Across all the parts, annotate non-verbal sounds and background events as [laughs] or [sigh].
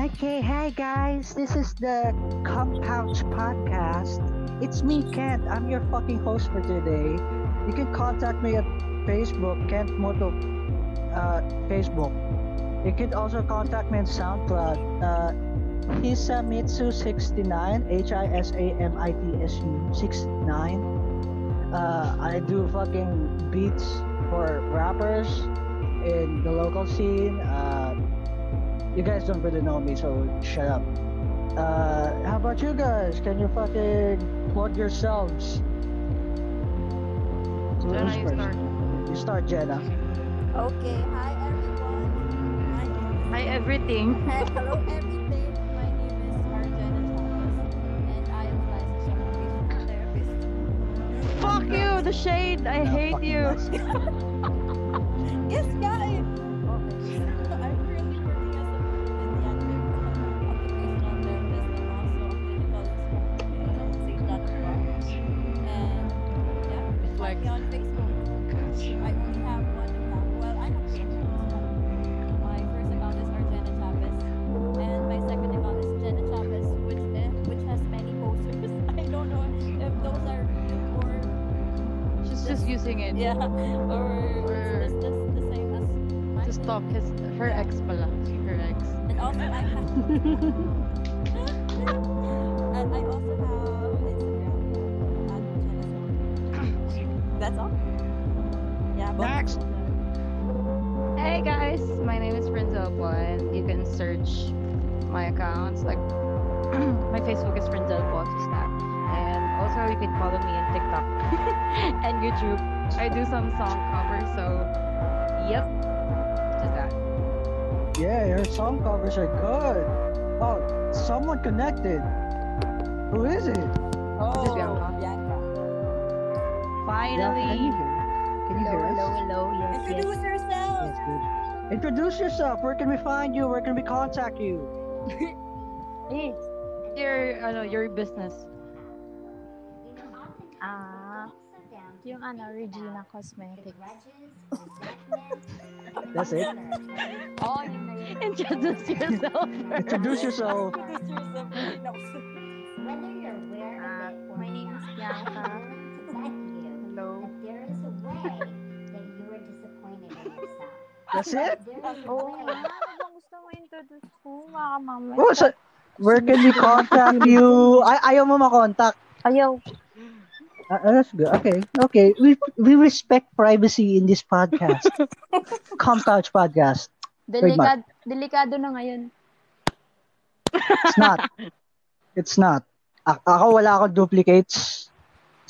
Okay, hi guys. This is the Compounds Podcast. It's me, Kent. I'm your fucking host for today. You can contact me at Facebook, Kent Moto, uh, Facebook. You can also contact me on SoundCloud. Uh, Hisamitsu69, H I S A M I T S U 69. Uh, I do fucking beats for rappers in the local scene. Uh, you guys don't really know me, so shut up. Uh, how about you guys? Can you fucking plug yourselves? Who's Jenna, you start. You start, Jenna. Okay, hi everyone. My name Hi, everything. [laughs] Hello everything. My name is Arjana Thomas and I am a licensed occupational therapist. Fuck you, the shade. I Yeah, hate you. Yes, [laughs] guys. Accounts like [clears throat] my Facebook is Frenzelpo just that. And also you can follow me on TikTok [laughs] and YouTube. I do some song covers, so yep. Just that. Yeah, your song covers are good. Oh, someone connected. Who is it? Oh, Bianca. Bianca. Yeah, Finally. can you hear? Can you hear us? hello, yes, Introduce yourself. That's good. Introduce yourself. Where can we find you? Where can we contact you? [laughs] yes. Your, ano, your business. Ah, yung ano, Regina Cosmetics. [laughs] That's it. Oh, yun na yun. Introduce yourself. Introduce yourself. [laughs] Introduce yourself. No. Whether you're aware Ah, of it or my name is Bianca. it's exactly you. Hello. That there is a way that you are disappointed in yourself. That's it. There introduce ko? Mamaya. Oh, so, where can we contact you? Ay, ayaw mo makontak. Ayaw. Uh, that's good. Okay, okay. We we respect privacy in this podcast. [laughs] Compound podcast. Delikado, delikado na ngayon. It's not. It's not. A- ako wala akong duplicates.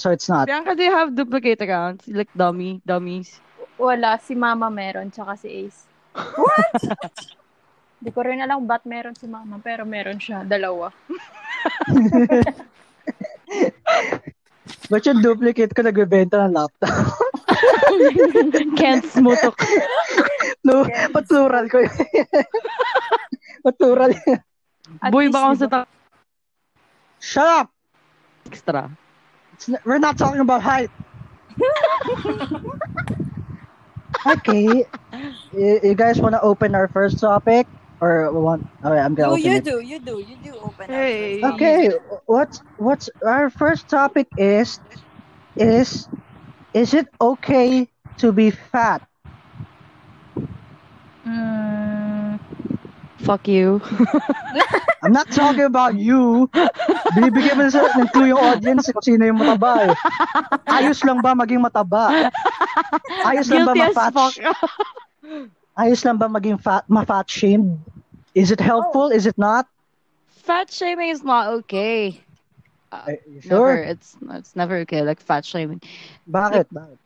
So it's not. Bianca, do you have duplicate accounts? Like dummy, dummies? Wala, si Mama meron, tsaka si Ace. [laughs] What? [laughs] Di ko rin alam ba't meron si Mama, pero meron siya, dalawa. But yung duplicate ko nagbebenta ng laptop. [laughs] Can't smutok. no, patural ko yun. patural. At Boy, baka sa ta- Shut up! extra. It's n- we're not talking about height. [laughs] okay. You, you guys want to open our first topic? Or we want... Okay, I'm You, gonna open you it. do, you do, you do open Hey. first. Okay, what's what's our first topic is is is it okay to be fat? Mm, Fuck you. [laughs] I'm not talking about you. Binibigyan mo sa ng clue yung audience kung sino yung mataba eh. Ayos lang ba maging mataba? Ayos lang ba Guilty ma-fat? fuck. [laughs] Ayos lang ba maging fat, ma-fat shamed? Is it helpful? Is it not? fat shaming is not okay. Ay, you Never. sure? It's it's never okay. Like fat shaming. Bakit? Bakit?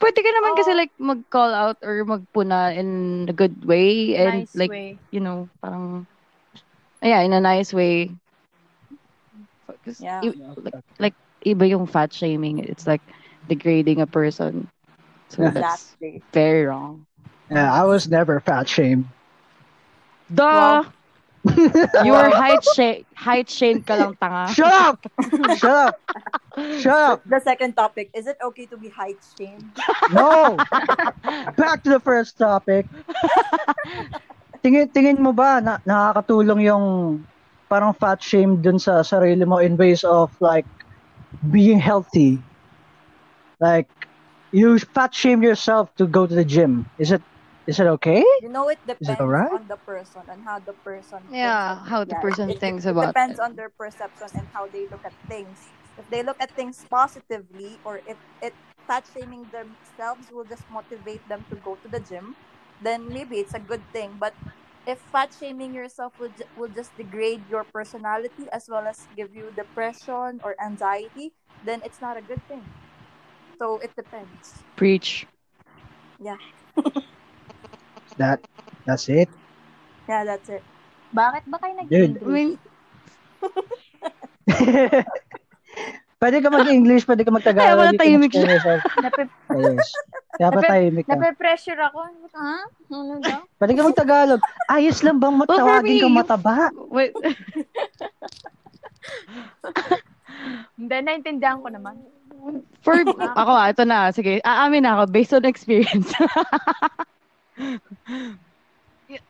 Pwede ka naman kasi like mag-call out or magpuna in a good way and nice like way. you know parang yeah in a nice way. 'Cause Yeah. like, like iba yung fat shaming. It's like degrading a person. So Yeah. that's Exactly. very wrong. Yeah, I was never fat shamed. Duh! [laughs] you were height shame height shame ka lang tanga. Shut up! Shut up! Shut up! The second topic, is it okay to be height shamed? No! Back to the first topic. tingin tingin mo ba na nakakatulong yung parang fat shame dun sa sarili mo in ways of like being healthy? Like you fat shame yourself to go to the gym. Is it is it okay? You know, it depends alright? on the person and how the person. thinks Yeah, of- how the yeah, person it- thinks it about depends it. on their perception and how they look at things. If they look at things positively, or if it fat shaming themselves will just motivate them to go to the gym, then maybe it's a good thing. But if fat shaming yourself will, ju- will just degrade your personality as well as give you depression or anxiety, then it's not a good thing. So it depends. Preach. [laughs] That that's it. Yeah, that's it. Bakit ba kayo mean, [laughs] pwede ka mag-English, pwede ka mag-Tagalog. wala, you can tahimik yourself. [laughs] Nape- Yes. Kaya pa tahimik ka. Nape-pressure ako. Ha? Ano daw? Pwede ka mag-Tagalog. Ayos lang bang for matawagin me, kang you- mataba? wait. [laughs] Hindi, naintindihan ko naman. For, ako ah, ito na. Sige, aamin na ako based on experience.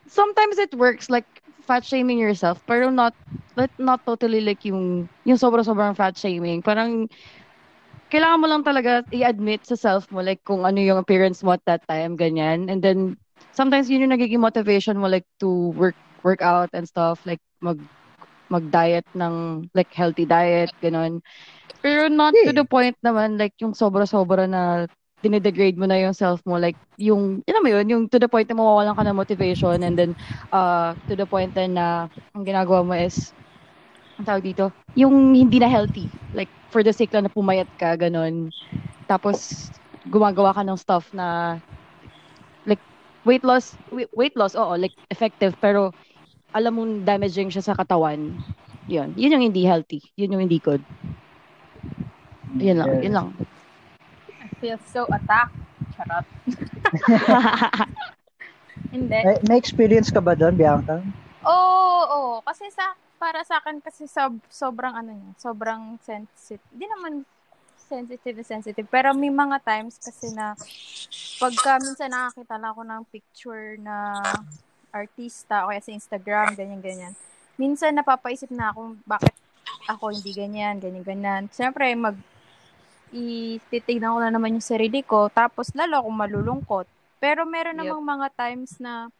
Sometimes it works like fat shaming yourself, pero not not, not totally like yung yung sobra-sobrang fat shaming. Parang kailangan mo lang talaga i-admit sa self mo like kung ano yung appearance mo at that time, ganyan. And then sometimes yun yung nagiging motivation mo like to work work out and stuff like mag mag-diet ng like healthy diet, ganun. Pero not to Yeah. the point naman like yung sobra-sobra na dinidegrade mo na yung self mo like yung yun mo yun yung to the point na mawawalan ka ng motivation and then uh to the point then na ang ginagawa mo is ang tawag dito yung hindi na healthy. Like for the sake lang na pumayat ka ganun. Tapos gumagawa ka ng stuff na like weight loss weight loss oo like effective pero alam mo damaging siya sa katawan. Yun. Yun yung hindi healthy. Yun yung hindi good. Yun lang. Yes. yun lang feel so attacked. Charot. [laughs] Hindi. May, may experience ka ba doon, Bianca? Oo, oo. Kasi sa, para sa akin kasi sob, sobrang ano niya, sobrang sensitive. Hindi naman sensitive na sensitive. Pero may mga times kasi na pagka minsan nakakita lang ako ng picture na artista o kaya sa Instagram, ganyan-ganyan. Minsan napapaisip na ako bakit ako hindi ganyan, ganyan-ganyan. Siyempre, mag ititignan ko na naman yung sarili ko, tapos lalo akong malulungkot. Pero meron Yep. namang mga times na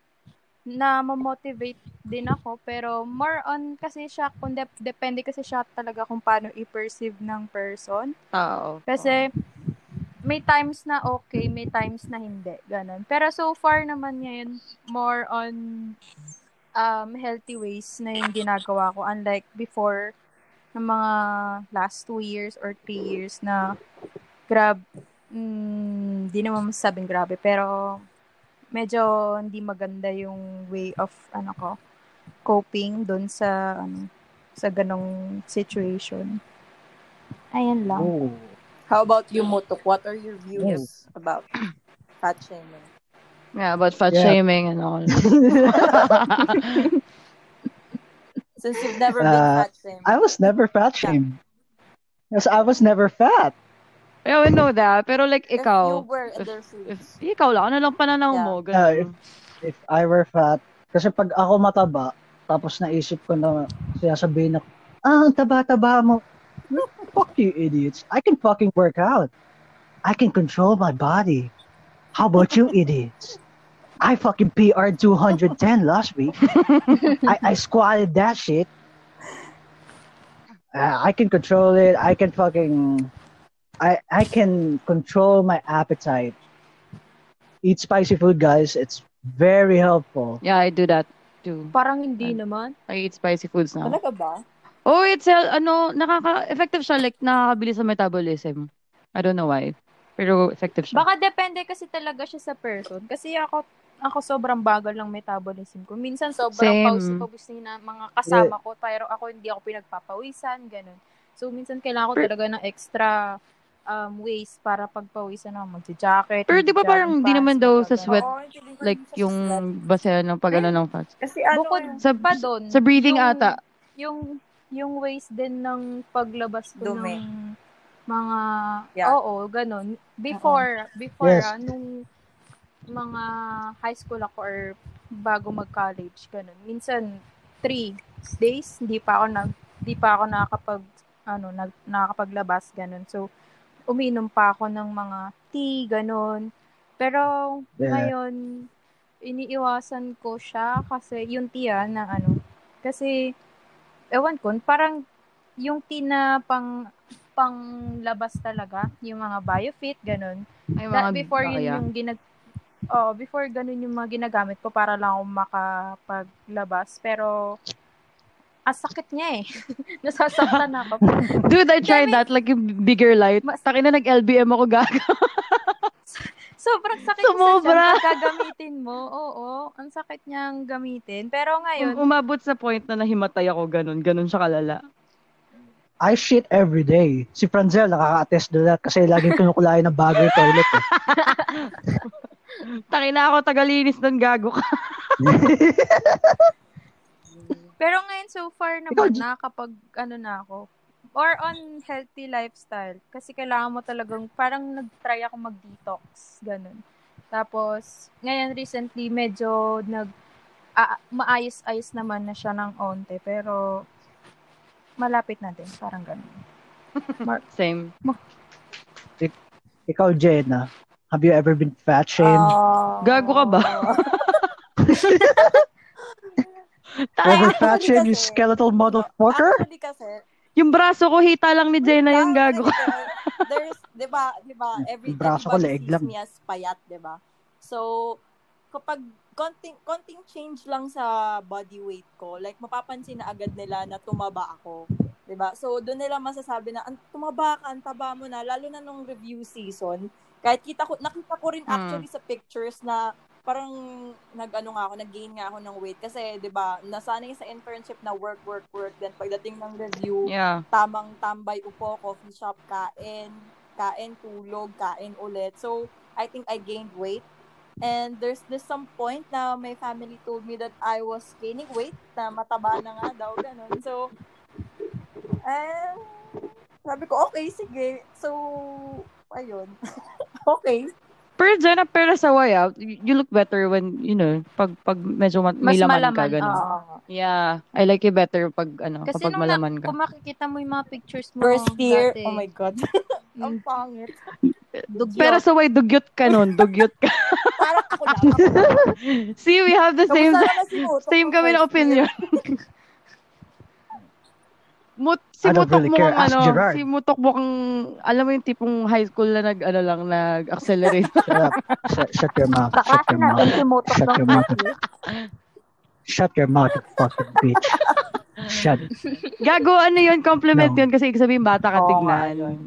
na motivate din ako pero more on kasi siya kung dep- depende kasi siya talaga kung paano i-perceive ng person Oo. kasi may times na okay may times na hindi ganun pero so far naman ngayon more on um healthy ways na yung ginagawa ko unlike before ng mga last two years or three years na grab mm, di naman masasabing grabe pero medyo hindi maganda yung way of ano ko coping doon sa ano sa ganong situation. Ayan lang. Oh. How about you, Mutuk? What are your views about fat shaming? Yeah, about fat Yeah. shaming and all. [laughs] [laughs] Since you've never been Uh, fat shamed. I was never fat shamed. Yes, I was never fat. I would know that. Pero like, if you ikaw, were in if- their shoes. if, ikaw lang, ano lang pananaw Yeah. mo? Uh, Ganun. if I were fat, kasi pag ako mataba, tapos naisip ko na sinasabihin ako, ah, ang taba-taba mo. Fuck you idiots. I can fucking work out. I can control my body. How about you idiots? I fucking PR 210 last week. [laughs] I, I squatted that shit. Uh, I can control it. I can fucking I I can control my appetite. Eat spicy food, guys. It's very helpful. yeah, I do that too. Parang hindi naman. I eat spicy foods now. Talaga ba? Oh, it's uh, ano, nakaka-effective siya like nakakabilis sa metabolism. I don't know why. Pero effective siya. Baka depende kasi talaga siya sa person. Kasi ako, ako sobrang bagal ng metabolism ko. Minsan sobrang Same. pawis-pawis na yung mga kasama ko, pero ako hindi ako pinagpapawisan, ganun. So, minsan kailangan ko talaga ng extra um, ways para pagpawisan ako. Magja-jacket, Pero di ba parang magja-jogging di naman daw sa sweat, ko like sa yung basehan ng pag ano ng fats. Kasi ano Bukod yun, Sa, pa doon, sa breathing yung- ata. yung yung ways din ng paglabas ko Dumi. ng mga Yeah. oo ganun before before Yes. ah, nung mga high school ako or bago mag-college, ganun. Minsan, three days, hindi pa ako nag, hindi pa ako nakakapag, ano, nag, nakakapaglabas, ganun. So, uminom pa ako ng mga tea, ganun. Pero, Yeah. ngayon, iniiwasan ko siya kasi yung tea ah, na ano, kasi, ewan ko, parang yung tea na pang pang labas talaga, yung mga biofit, ganun. Ay, That mga, before oh, yun yeah. yung ginag Oh, before ganun yung mga ginagamit ko para lang ako makapaglabas. Pero ang sakit niya eh. [laughs] Nasasaktan ako. Dude, I tried Dami- that. Like, yung bigger light. Mas- Takin na nag-LBM ako gaga. [laughs] Sobrang sakit Sumobra. sa gagamitin mo. Oo, ang sakit niyang gamitin. Pero ngayon, Umabot sa point na nahimatay ako ganun. Ganun siya kalala. I shit every day. Si Franzel nakaka-attest that kasi laging kinukulayan ng bagay toilet eh. [laughs] Takin na ako, tagalinis ng gago ka. [laughs] pero ngayon so far Ikaw, naman, G- nakakapag ano na ako. Or on healthy lifestyle. Kasi kailangan mo talagang, parang nag-try ako mag-detox. Ganun. Tapos, ngayon recently, medyo nag, ah, maayos-ayos naman na siya ng onte. Pero, malapit na din. Parang ganun. [laughs] Same. Ikaw, Jenna, have you ever been fat shamed? Ah. Gago ka ba? [laughs] ever fat shamed, you skeletal motherfucker? Actually kasi, Yung braso ko, hita lang ni Jenna yung gago. Actually, There's, di ba, di ba, every, braso ko, leeg lang. me as payat, di ba? So, kapag konting, konting change lang sa body weight ko, like, mapapansin na agad nila na tumaba ako. 'di ba So, doon nila masasabi na, "Ang tumaba ka, ang taba mo na, lalo na nung review season. Kahit kita ko, nakita ko rin Mm. actually sa pictures na parang nag-ano nga ako, nag-gain nga ako ng weight. Kasi, di ba, nasanay sa internship na work, work, work. Then, pagdating ng review, Yeah. tamang tambay, upo, coffee shop, kain, kain, tulog, kain ulit. So, I think I gained weight. And there's this some point na my family told me that I was gaining weight, na mataba na nga daw, ganun. So, eh, sabi ko, okay, sige. So, ayun. [laughs] okay. Pero Jenna, pero sa way out, you look better when, you know, pag, pag medyo ma- may Mas laman ka, malaman. ganun. oo. Yeah. I like you better pag, ano, Kasi kapag nung malaman na, ka. kung makikita mo yung mga pictures mo First year, dati, oh my God. [laughs] Ang yung pangit. dugyot. Pero sa way, dugyot ka nun. Dugyot ka. [laughs] Parang ako lang. [laughs] See, we have the same, Kamusta naman si Mutok same nung kami na first year? opinion. Mut, si I don't Mutok really mo Ask ano, Gerard. si Mutok mo alam mo yung tipong high school na nag, ano lang, nag-accelerate. [laughs] Shut up. Shut, shut your mouth. Shut Kaklase your mouth. si Shut your mouth. Shut your mouth, you fucking bitch. Shut. Gago, ano yun, compliment No. yun kasi sabihin bata ka tignan. yun.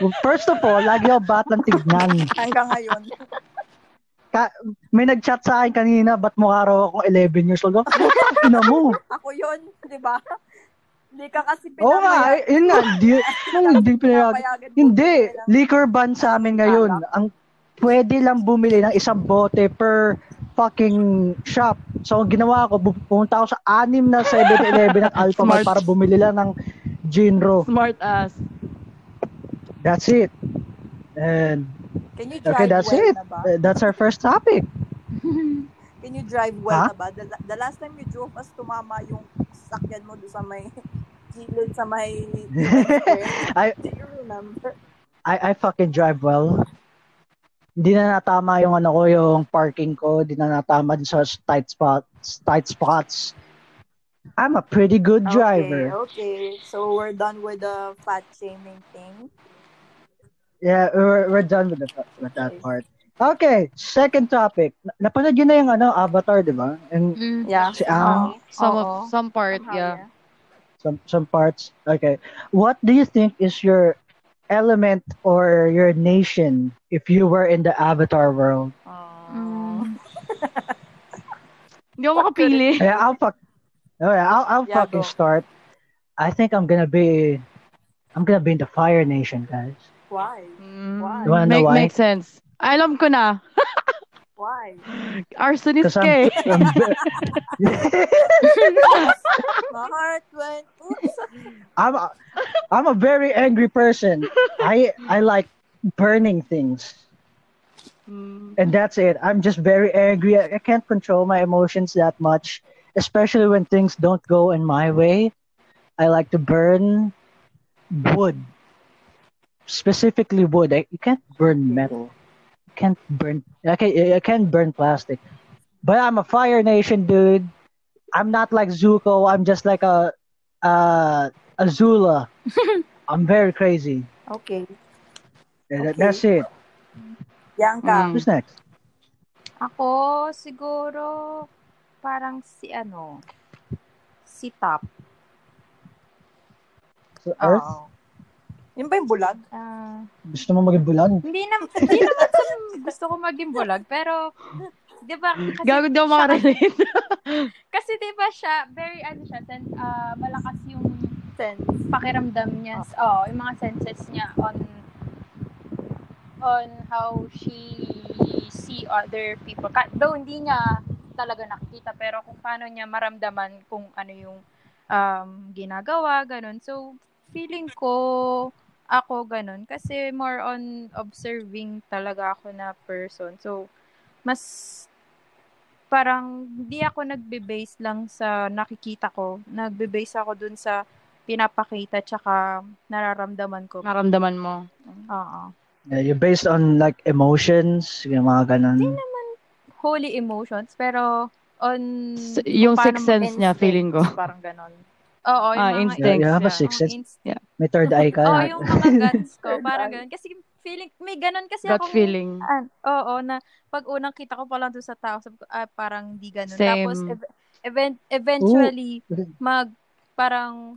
Well, First of all, lagi ako batang tignan. Hanggang ngayon. May nag-chat sa akin kanina, ba't mukha raw akong 11 years old? Ina mo. Ako yun, di ba? Hindi ka kasi Oo nga, eh, yun nga. [laughs] Di, nung hindi pinapayagan Hindi, ng- liquor ban sa amin ngayon. Ang pwede lang bumili ng isang bote per fucking shop. So, ang ginawa ko, pumunta ako sa anim na 7-Eleven at [laughs] Alphamart para bumili lang ng Ginro. Smart ass. That's it. And, Can you drive okay, that's well it. na ba? Uh, That's our first topic. [laughs] Can you drive well Ha? na ba? The, the last time you drove us, tumama yung sakyan mo doon sa may gilid sa may I, Do you remember? I, I fucking drive well. Hindi na natama yung ano ko, yung parking ko. Hindi na natama din sa tight spots. Tight spots. I'm a pretty good driver. Okay, okay. So we're done with the fat shaming thing. Yeah, we're, we're done with, the, with that Okay. part. Okay, second topic. Na- Napanood yun na yung ano, Avatar, di ba? And Mm. Yeah. si Ang, Some Oo. of, some part, Somehow, yeah. Some, some parts. Okay. What do you think is your element or your nation if you were in the Avatar world? Mm. Hindi ako makapili. Yeah, I'll fuck. Okay, I'll, I'll Yeah, fucking go. start. I think I'm gonna be, I'm gonna be in the Fire Nation, guys. Why? Mm, Why? You wanna know make, why? Makes sense. Alam ko na. [laughs] Why? Arsonist Because ka I'm. I'm [laughs] My heart went, oops. I'm a, I'm a very angry person. I I like burning things. Mm. and that's it. I'm just very angry. I, I can't control my emotions that much, especially when things don't go in my way. I like to burn wood, specifically wood. I, you can't burn metal. You can't burn. I can I can't burn plastic. But I'm a Fire Nation dude. I'm not like Zuko. I'm just like a uh, Azula. [laughs] I'm very crazy. Okay. And Okay. That's it. Bianca. Mm. Who's next? Ako, siguro, parang si ano, si Top. So, Earth? Oo. Yun ba yung bulag? Ah, Gusto mo maging bulag? hindi na, hindi naman sa gusto ko maging bulag, pero, di ba, kasi, Gago daw makarelate. [laughs] kasi di ba siya, very, ano siya, sen, ah, malakas yung Sense. pakiramdam niya, oh, yung mga senses niya on, on how she see other people. Ka- though hindi niya talaga nakikita, pero kung paano niya maramdaman kung ano yung um, ginagawa, ganun. So, feeling ko, ako ganun. Kasi more on observing talaga ako na person. So, mas parang hindi ako nagbe-base lang sa nakikita ko. Nagbe-base ako dun sa pinapakita tsaka nararamdaman ko. Naramdaman mo. Oo. Yeah, you're based on like emotions, yung mga ganun. Holy emotions, pero on S- yung sixth sense niya, feeling ko. Parang ganon. Oo, yung Ah, mga instinct. Yeah, you have a yeah. sixth sense. Inst- May third [laughs] eye ka. Oo, yung mga guns ko, [laughs] parang ganon. Kasi feeling, may ganon kasi Gut akong- feeling. Ah, oo, na pag unang kita ko pa lang doon sa tao, sabi ko, ah, parang di ganun. Same. Tapos, ev- event, eventually, [laughs] mag, parang,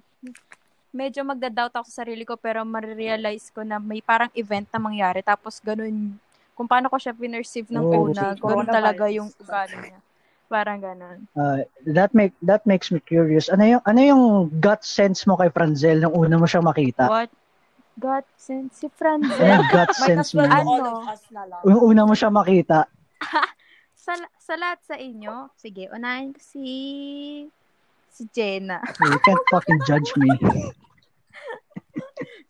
medyo magda-doubt ako sa sarili ko, pero marirealize ko na may parang event na mangyari. Tapos, ganun, kung paano ko siya pinerceive ng Oh, una, ganun talaga yung ugali niya. Parang ganun. Uh, that make that makes me curious. Ano yung ano yung gut sense mo kay Franzel nung una mo siya makita? What? God, sense si Ano Franzel. yung gut sense mo? Ano? Yung una mo siya makita. [laughs] sa, sa lahat sa inyo, sige, unahin ko si si Jenna. You can't fucking judge me. [laughs]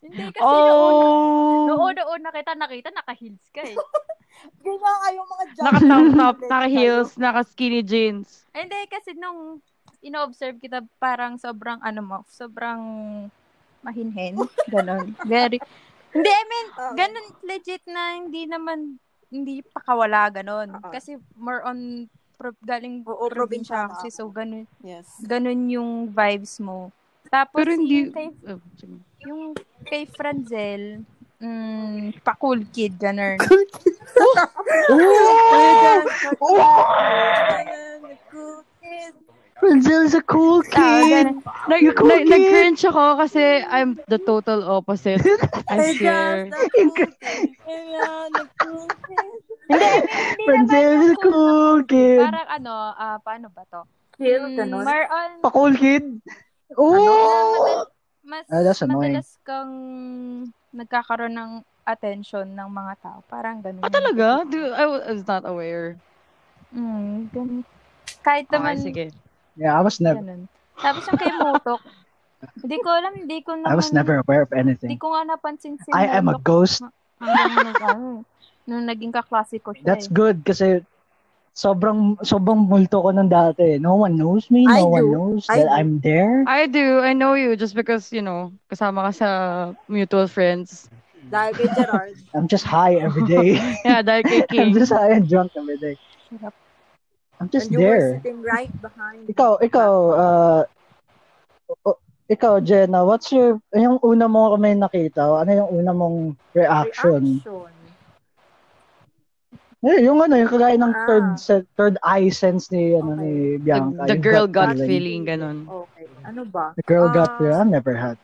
Hindi kasi Oh! noon, noon nakita, nakita, naka-heels ka eh. [laughs] Ganyan kayo mga judge. Naka-tank top, [laughs] naka-heels, naka-skinny jeans. Hindi, kasi nung ino-observe kita, parang sobrang, ano mo, sobrang mahinhen. Ganon. [laughs] Very, hindi, I mean, Oo. ganon, legit na hindi naman, hindi pakawala, ganon. Oo. Kasi more on, pro, galing Oo, probinsya kasi, ka. so ganon, Yes. ganon yung vibes mo. Tapos, Pero hindi... yung kay, Oh. Yung kay Franzel, mm, pa-cool kid, ganon. [laughs] Franzel is a cool Ah, kid. Nag, cool, nag, kid. nag-cringe ako kasi I'm the total opposite. [laughs] I swear. [laughs] Franzel is a cool kid. Parang ano, ah, paano ba to? Chill, Mm, ganun. more on, Pa-cool kid. na Oh! Mas Ah, that's annoying. madalas kang nagkakaroon ng attention ng mga tao. Parang ganun. Ah, talaga? Do, I wa- I was not aware. Mm, ganun. Kahit Okay, naman, sige. Yeah, I was never ganun. Tapos yung kay Motok, [laughs] hindi ko alam, hindi ko naman, I was never aware of hindi anything. ko nga napansin si I am a ghost. hanggang nung, ano, nung naging kaklase ko siya. That's eh. good kasi sobrang sobrang multo ko nung dati. No one knows me. I No one do. knows I that do. I'm there. I do. I know you just because, you know, kasama ka sa mutual friends. Dahil kay Gerard. [laughs] I'm just high every day. [laughs] Yeah, dahil kay [laughs] I'm King. just high and drunk every day. I'm just and you were there. sitting right behind. Ikaw, ikaw, uh, o- ikaw, Jenna, what's your, yung una mo kami nakita, ano yung una mong reaction? Reaction. Eh, yung ano, yung kagaya ng Ah. third se- third eye sense ni, ano, Okay. ni The, Bianca. the yung girl gut feeling. feeling, ganun. Okay. Ano ba? The girl gut Ah. feeling. I've never had.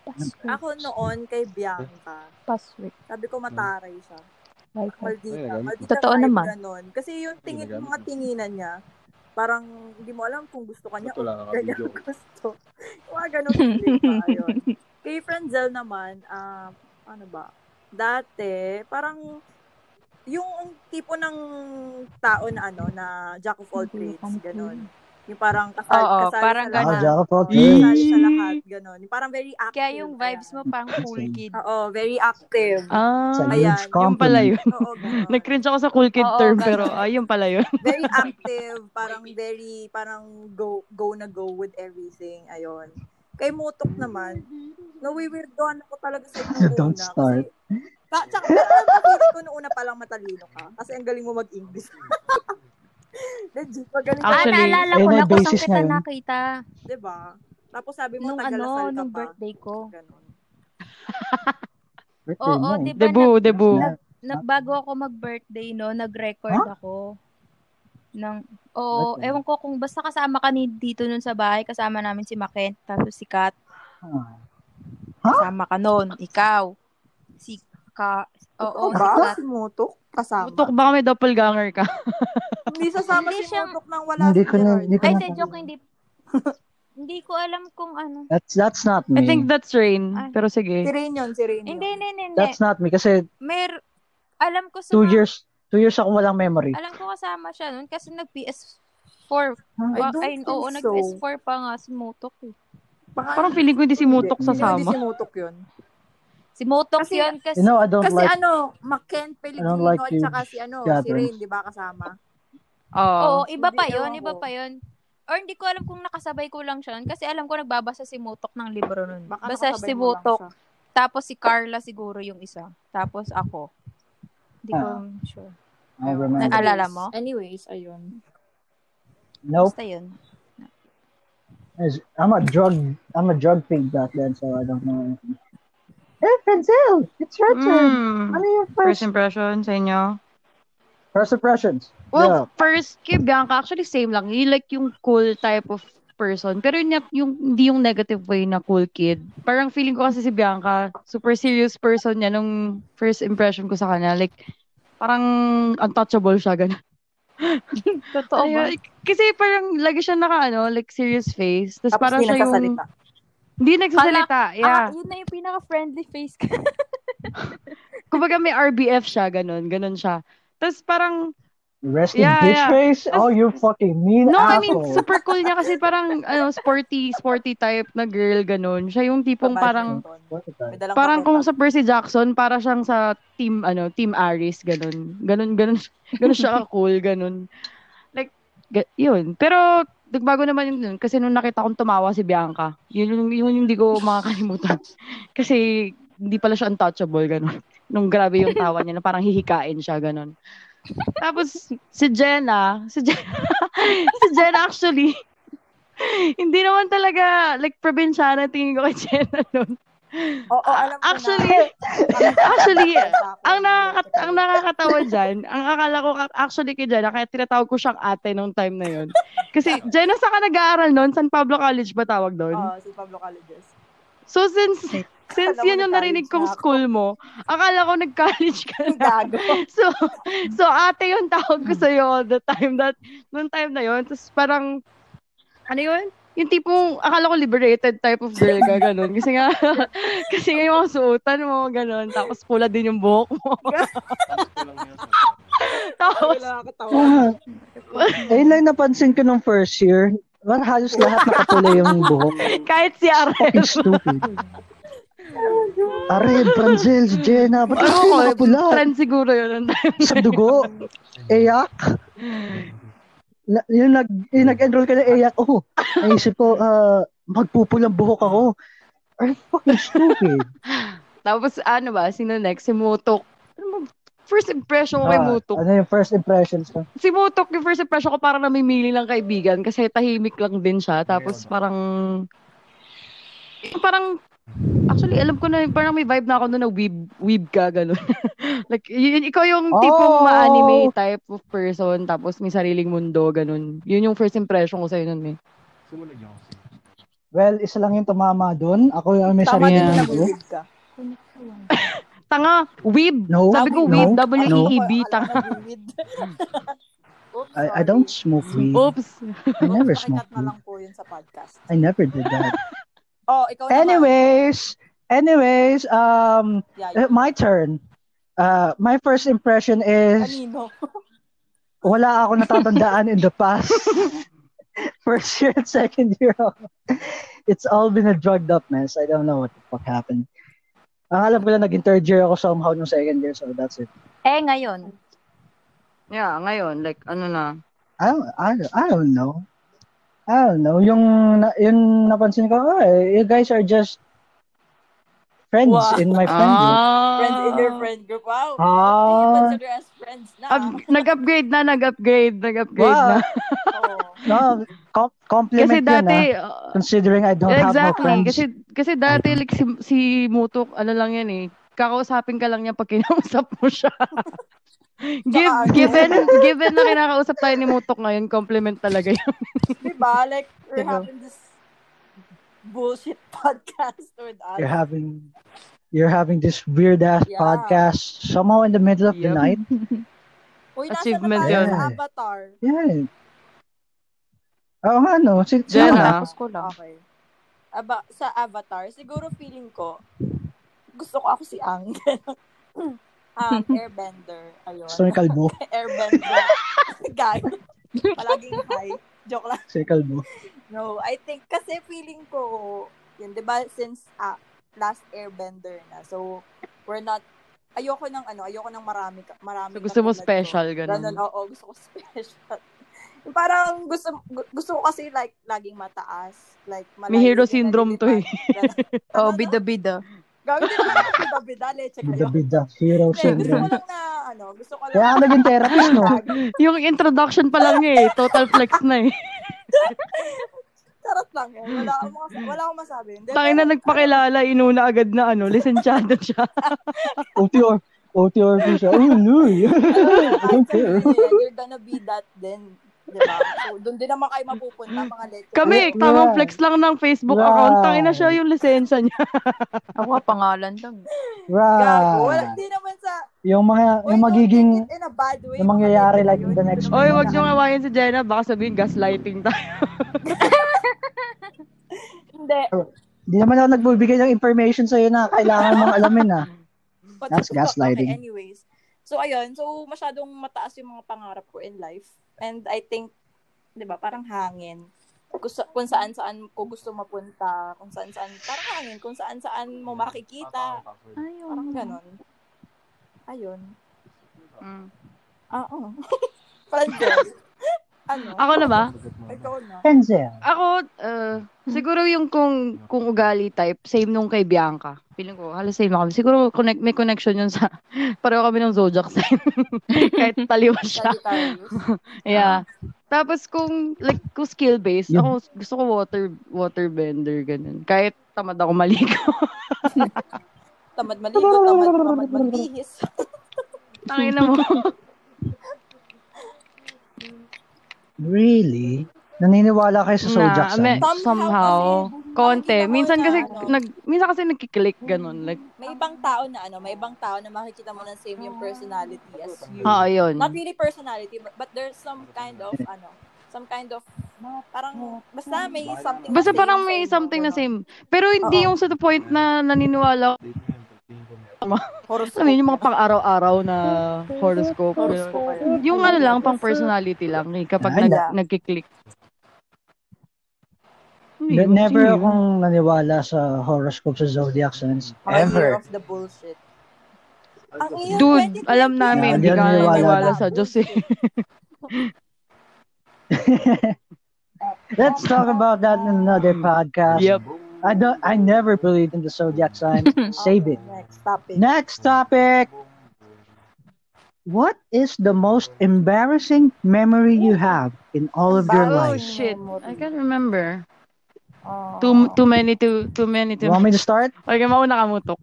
Ako noon kay Bianca. Password. Sabi ko mataray siya. Like, Maldita. Maldita Totoo naman. Ganon. Kasi yung tingin, mga tinginan niya, parang hindi mo alam kung gusto ka niya o kanya gusto. [laughs] Mga ganun. [laughs] Kay Frenzel naman, ah, ano ba, dati, parang yung tipo ng tao na ano, na jack of all trades, ganun. Yung parang kasal, Oo, kasali parang sa Ah, lahat. Jack of all trades. sa lahat, ganon. Yung parang very active. Kaya yung vibes mo pang cool kid. Oo, very active. Ah, Ayan, yung pala yun. Oo. [laughs] Nag-cringe ako sa cool kid Oo, term, ganun. pero ah, yun pala yun. [laughs] very active, parang very, parang go, go na go with everything. Ayun. Kay Mutok naman, nawiwirdoan ako talaga sa inyo [laughs] Don't una. start. Kasi, ta, tsaka, ko, noong una pa lang matalino ka. Kasi ang galing mo mag-English. [laughs] Legit, magaling Ah, Actually, naalala eh, ko na kung saan kita nakita. Diba? Tapos sabi mo, Nung tagalasal ano, ka nung pa. birthday ko. Oo, mo. di ba? Debu, debu. Nag- Nag, bago ako mag-birthday, no, nag-record Huh? ako. Ng, oo, Birthday? ewan ko kung basta kasama ka ni dito nun sa bahay, kasama namin si Maken, tapos si Kat, Ah. kasama ka nun, ikaw, si Ka, oo, si ba? Si Mutok? Kasama. Mutok baka may doppelganger ka. [laughs] Hindi sasama Hindi si siya- Mutok nang wala Hindi si ko na- hindi ko Ay, na- hindi, joke, hindi. [laughs] hindi ko alam kung ano. That's that's not me. I think that's Rain. Ah. Pero sige. Si Rain yun, si Rain yun. Hindi, hindi, hindi. That's not me kasi Mer, alam ko sa two years two years ako walang memory. alam ko kasama siya nun kasi nag-PS4. I Wa- don't Ay, think oo, so. nag-PS4 pa nga si Motok. eh. Baka- Parang feeling ko hindi si Mutok Hindi, sasama. Hindi si Mutok yun. Si Motok Kasi- yun kasi, You know, I don't Kasi like ano, Maken Pellegrino like at saka si ano, si gatherings. Rain, di ba kasama? Oo. oo, iba pa yun, iba pa yun. Or hindi ko alam kung nakasabay ko lang siya kasi alam ko nagbabasa si Motok ng libro nun. Baka Basta si Motok, tapos si Carla siguro yung isa. Tapos ako. Hindi ko Ah. sure. I remember. Naalala mo? Anyways, ayun. Nope. Basta yun. I'm a drug I'm a drug fiend back then, so I don't know anything. Hey, Pencil! It's your turn. Mm. Ano yung First first, impression sa inyo? first impressions? Well, first kay Bianca, actually same lang. You like yung cool type of person. Pero yun, yung, hindi yung negative way na cool kid. Parang feeling ko kasi si Bianca, super serious person niya nung first impression ko sa kanya. Like, parang untouchable siya, ganun. Totoo ba? Kasi parang lagi siya naka, ano, like serious face. Tapos Tapos parang siya yung... nagsasalita. Hindi nagsasalita, yeah. Ah, yun na yung pinaka-friendly face ko. [laughs] Kumbaga may RBF siya, ganun. Ganun siya. Tapos parang, Rest in Yeah, bitch yeah. face? Oh, you fucking mean no, I asshole. mean, super cool niya kasi parang, ano, sporty, sporty type na girl, ganun. Siya yung tipong parang, parang kung sa Percy Jackson, para siyang sa team, ano, team Aris, ganun. Ganun, ganun, [laughs] ganun siya ka-cool, ganun. Like, yun. Pero, nagbago naman yun dun. Kasi nung nakita kong tumawa si Bianca, yun yung, yun yung hindi ko makakalimutan. [laughs] kasi, hindi pala siya untouchable, ganun. Nung grabe yung tawa niya, na parang hihikain siya, ganun. Tapos, si Jenna, si Jenna, [laughs] si Jenna actually, [laughs] hindi naman talaga, like, probinsyana tingin ko kay Jenna nun. Oo, alam ko Actually, na. actually, [laughs] ang nakakat ang nakakatawa diyan, ang akala ko actually kay Jenna kaya tinatawag ko siyang ate nung time na 'yon. Kasi [laughs] Jenna sa ka nag-aaral noon, San Pablo College ba tawag doon? Oo, si Pablo Calides. so since since yun yung narinig kong na ako. school mo, akala ko nag-college ka na. Gago. [laughs] So so ate yung tawag ko sa all the time that nung time na 'yon. Tapos parang ano 'yun? Yung tipong, akala ko liberated type of girl ka, ganun. Kasi nga, [laughs] kasi nga yung mga suotan mo, ganun. Tapos pula din yung buhok mo. [laughs] Tapos, ayun lang napansin ko nung first year. Well, halos lahat nakapula yung buhok. kahit si Arel. Fucking stupid. Ared, Franzel, Jenna, ba't ko, nakapula? trend siguro yun. Sa dugo, [laughs] eyak. Na, yung, nag, yung nag-enroll ka na eyak, oh, naisip ko, ah, magpupulang buhok ako. Are you fucking stupid? [laughs] Tapos ano ba, sino next? Si Mutok. Ano? First impression ko kay Ah, Mutok. ano yung first impressions ko? Si Mutok, yung first impression ko parang namimili lang kaibigan kasi tahimik lang din siya. Tapos parang, yung parang, actually, alam ko na, parang may vibe na ako noon na weeb, weeb ka, gano'n. [laughs] like, yun, ikaw yung tipong Oh! ma-anime type of person, tapos may sariling mundo, gano'n. Yun yung first impression ko sa'yo nun eh. Well, isa lang yung tumama doon. Ako yung may Tama sarili din na mundo. nag-weeb ka. [laughs] Tanga, weeb. No, Sabi ko no, weeb, no. W-E-E-B, ko tanga. Oops, I, I don't smoke weed. Oops. I never smoke na weed. lang po yun sa podcast. I never did that. [laughs] Oh, ikaw naman. Anyways, anyways, um, Yaya. uh, my turn. Uh, my first impression is Kanino? [laughs] wala ako natatandaan in the past. [laughs] first year and second year, it's all been a drugged up mess. I don't know what the fuck happened. Ang alam ko lang, naging third year ako somehow nung second year, so that's it. Eh, ngayon. Yeah, ngayon, like, ano na. I don't, I, don't- I don't know. I don't know. Yung, na- yung napansin ko, oh, you guys are just friends Wow. in my friend group. Ah. Friends in your friend group. Wow. Ah. You consider as friends na? Up- nag-upgrade na, nag-upgrade, nag-upgrade Wow. na. Oo. [laughs] No, com- compliment Kasi yun, dati, ah, uh, considering I don't have no exactly, friends. kasi kasi dati like si, si Mutok, ano lang yan eh, kakausapin ka lang niya pag kinausap mo siya. [laughs] Give, Tsaka, given, [laughs] given na kinakausap tayo ni Mutok ngayon, compliment talaga yun. [laughs] Diba? Like, we're Diba? having this bullshit [laughs] podcast with us. You're having you're having this weird ass Yeah. podcast somehow in the middle of the Yep. night. Uy, nasa na Achievement tayo yun. sa Avatar. Yeah. Oo nga, no. Si, Jenna. ano? Tapos ko lang. Okay. Aba, sa Avatar, siguro feeling ko, gusto ko ako si Ang. Um, [laughs] airbender. Ayun. Gusto ni Kalbo. [laughs] airbender. [laughs] Gag. Palaging high. Joke lang. Si Kalbo. No, I think kasi feeling ko, yun, di ba, since ah, last airbender na, so, we're not, ayoko ng ano, ayoko ng marami, marami So, gusto mo special, ganun. Ganun, oo, gusto ko special. Parang gusto gu- gusto ko kasi like laging mataas. Like May hero syndrome to eh. Oh, bida-bida. Gawin din naman ako bida-bida, leche kayo. Bida-bida. Hero Hindi, gusto ko lang na, ano, gusto ko lang. Kaya ako naging therapist, no? [laughs] Yung introduction pa lang eh, total flex na eh. [laughs] Charot lang yun. Wala akong, mas- wala akong masabi. Tangin na nagpakilala, inuna agad na ano, lisensyado siya. [laughs] OTR. OTR po siya. Oh, no. I don't care. You're gonna be that then. Diba? So, doon din naman kayo mapupunta, mga leche. Kami, Yeah. tamang flex lang ng Facebook Wow. account. Tangin na siya yung lisensya niya. [laughs] Ako, pangalan lang. Gago. Wala, Right. hindi naman sa, Yung mga, Uy, yung magiging, in a bad way. yung mga mangyayari like in the next Oy, wag niyo ngawain si Jenna. Baka sabihin gaslighting tayo. [laughs] Hindi. Hindi naman ako nagbibigay ng information sa'yo na kailangan mong alamin, ah. But, That's gaslighting. Okay, anyways. So, ayun. So, masyadong mataas yung mga pangarap ko in life. And I think, di ba, parang hangin. Kung, sa, kung saan saan ko gusto mapunta, kung saan saan, parang hangin, kung saan saan mo makikita, parang ganon. Ayun. Mm. Ah, Oo. [laughs] Frances. Ano? Ako na ba? Ikaw na. Denzel. Ako, uh, siguro yung kung, kung ugali type, same nung kay Bianca. Feeling ko, halos same kami. Siguro connect, may connection yun sa, [laughs] pareho kami ng zodiac sign. [laughs] Kahit taliwa siya. [laughs] Yeah. Tapos kung, like, kung skill-based, ako, gusto ko water, water bender, ganun. Kahit tamad ako maligo. Tamad maligo, tamad, tamad magbihis. Tangin na mo. Really? Naniniwala kayo sa zodiac Na, may-? Somehow somehow, kasi, konti. Minsan na, kasi, ano, nag, minsan kasi nagkiklik, ganun. Like, may ibang tao na ano, may ibang tao na makikita mo na same yung personality as you. ah, yun. Not really personality, but, there's some kind of ano, some kind of parang basta may something na Basta parang may something na same. Pero hindi Oo. yung sa the point na naniniwala. Horoscope. Mean, yung mga pang-araw-araw na horoscope. Horoscope. Yung ano lang, pang personality lang eh, kapag nag, Wala. nagkiklik. Ne- Never akong naniwala sa horoscope sa zodiac signs. Ever. of the bullshit. Ang Dude, 2020, alam namin, Yeah, hindi hindi ka naniniwala. sa Diyos eh. [laughs] Let's talk about that in another podcast. Yep. I don't. I never believed in the zodiac signs. [laughs] Save it. Next topic. Next topic. What is the most embarrassing memory you have in all of your Oh life? shit, I can't remember. Oh. Too too many to too many You to. want me to start? [laughs] Okay, mauna ka mutok.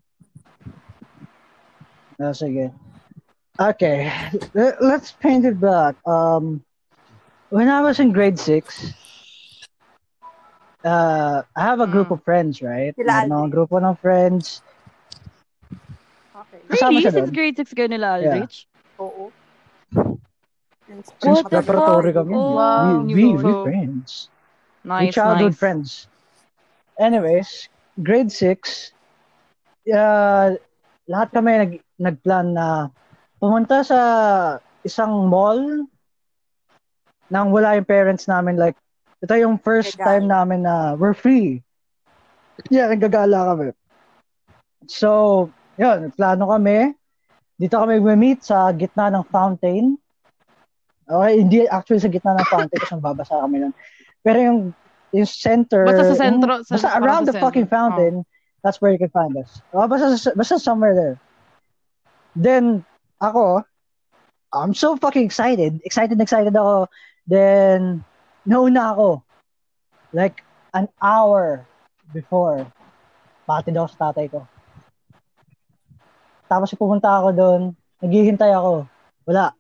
Oh, sige. Okay, let- let's paint it back. Um, when I was in grade six, uh, I have a group of friends, right? Sila Ano, grupo ng friends. Okay. Kasama Really? Since doon. grade 6 kayo nila, Aldrich? Oo. Since preparatory kami. Wow. we, we, we friends. We Nice, childhood nice. friends. Anyways, grade 6, uh, lahat kami nag, nagplan na pumunta sa isang mall nang wala yung parents namin like ito yung first Gagala. time namin na we're free. Yeah, naggagala kami. So, yun, plano kami. Dito kami meet sa gitna ng fountain. Okay, hindi actually sa gitna ng fountain kasi babasa kami nun. Pero yung yung center, Basta sa yung- sentro. sa- basta parang around sa the center. fucking fountain, that's where you can find us. Oh, basta, basta somewhere there. Then, ako, I'm so fucking excited. Excited excited ako. Then, nauna ako. Like, an hour before. Patid ako sa tatay ko. Tapos pupunta ako doon. Naghihintay ako. Wala.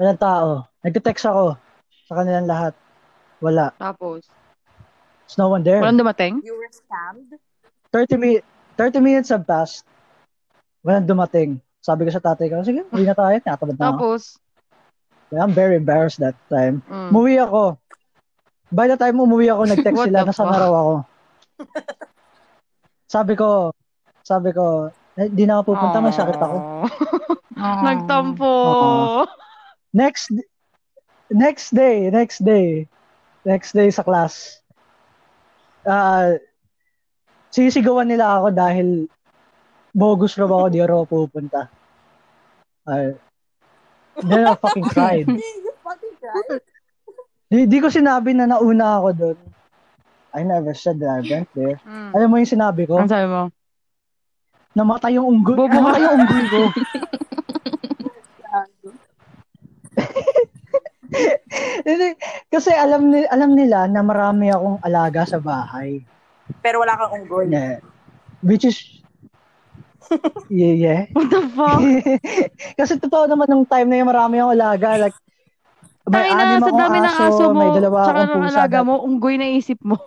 Walang tao. Nagte-text ako sa kanilang lahat. Wala. Tapos, There's no one there. walang dumating? You were scammed? 30, mi 30 minutes have passed. Walang dumating. Sabi ko sa tatay ko, sige, uwi na tayo. Tinatabad na ako. I'm very embarrassed that time. mm. Umuwi ako. By the time umuwi ako, nag-text [laughs] sila, nasa fuck? raw ako. [laughs] sabi ko, sabi ko, eh, di na ako pupunta, may sakit ako. [laughs] Nagtampo. Next, next day, next day, next day sa class, ah, sisigawan nila ako dahil bogus raw ako, di ako pupunta. Uh, then I fucking cried. [laughs] you fucking cried? Di, di ko sinabi na nauna ako doon. I never said that I went there. Mm. Alam mo yung sinabi ko? Ano sabi mo? Namatay yung unggoy. Bobo. Namatay yung unggoy ko. [laughs] Kasi alam ni alam nila na marami akong alaga sa bahay. Pero wala kang unggoy. Yeah. Which is yeah, yeah. What the fuck? [laughs] Kasi totoo naman nung time na yung marami akong alaga. Like, may Tayo na, anim sa dami ng aso mo, may dalawa tsaka akong ng pusa. alaga mo, unggoy na isip mo.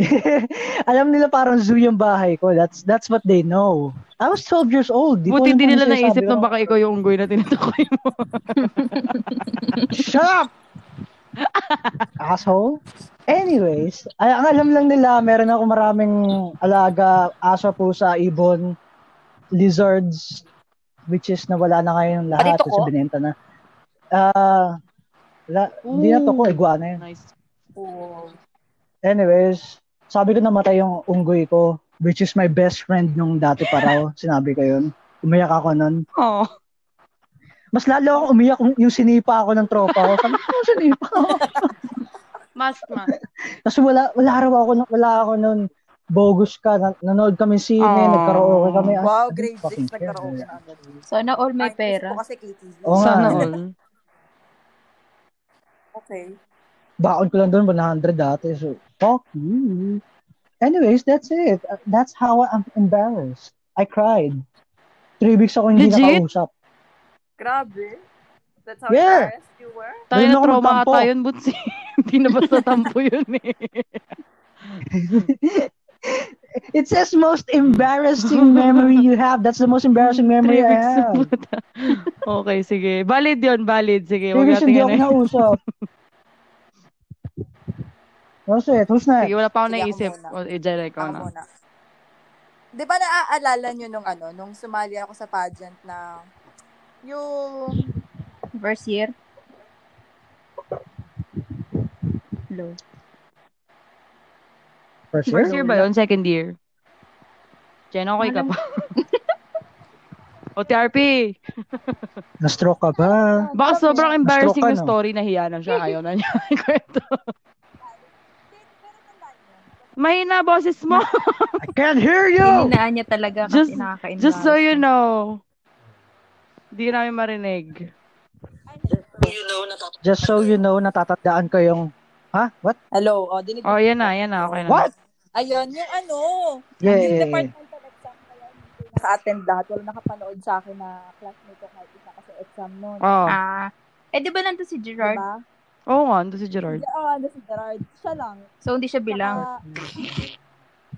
[laughs] Alam nila parang zoo yung bahay ko. That's that's what they know. I was 12 years old. Di Buti hindi nila naisip na baka ikaw yung unggoy na tinutukoy mo. Shut up! Asshole. Anyways, ay, ang alam lang nila, meron ako maraming alaga, aso, pusa, ibon, lizards, which is nawala na ngayon lahat Parito kasi ko? binenta na. Ah, hindi na to ko, iguana yun. Nice. Anyways, sabi ko namatay yung unggoy ko, which is my best friend nung dati pa raw. Sinabi ko yun. Umiyak ako nun. Oh. Mas lalo akong umiyak kung yung sinipa ako ng tropa ko. Sabi ko, "Ano sinipa ako? [laughs] Mask ma. Kasi wala, wala raw ako, wala ako nun. Bogus ka. Nan- Nanood kami sine, Aww. nagkaraoke kami. Ah, Wow, grade fucking 6 care. nagkaraoke na agad. Sana all may Ay, pera. kasi KTV. Oo nga. Sana all. [laughs] Okay. Baon ko lang doon 100 dati. So, fuck you. Anyways, that's it. That's how I'm embarrassed. I cried. Three weeks ako hindi Legit? nakausap. Grabe. That's how Yeah. embarrassed you were? Tayo na trauma ata yun, Butsi. [laughs] Hindi na basta tampo yun eh. [laughs] It says most embarrassing memory you have. That's the most embarrassing memory I have. Okay, sige. Valid yun, valid. Sige, wag natin hindi ano ako eh. nausap. That's it. Who's Sige, next? wala pa ako Sige, naisip. muna. O, Jere, ikaw Ako na. Di ba naaalala nyo nung ano, nung sumali ako sa pageant na yung First year. Hello. First year? First year ba yun? Second year? Jen, okay ka pa? [laughs] o, TRP. [laughs] Na-stroke ka ba? Baka sobrang embarrassing ka, yung no? story na hiya na siya. Ayaw na niya. [laughs] Kwento. Mahina boses mo. I can't hear you! Hininaan niya talaga kasi Just- nakaka-embarrass. Just so you know. Hindi namin marinig. Just so you know, natatandaan ko yung... Ha? What? Hello, oh, dinig Oh, yan na, yan na. Okay na. What? Ayun, yung ano, Yeah, yung yeah, departmental exam yun, hindi naka-attend lahat. Wala nakapanood sa akin na classmate ko kahit isa kasi exam nun. Oh. Ah. Eh, di ba nandun si Gerard? Diba? Oo nga, ando si Gerard. Oo, ano si Gerard. Siya lang. So, hindi siya bilang.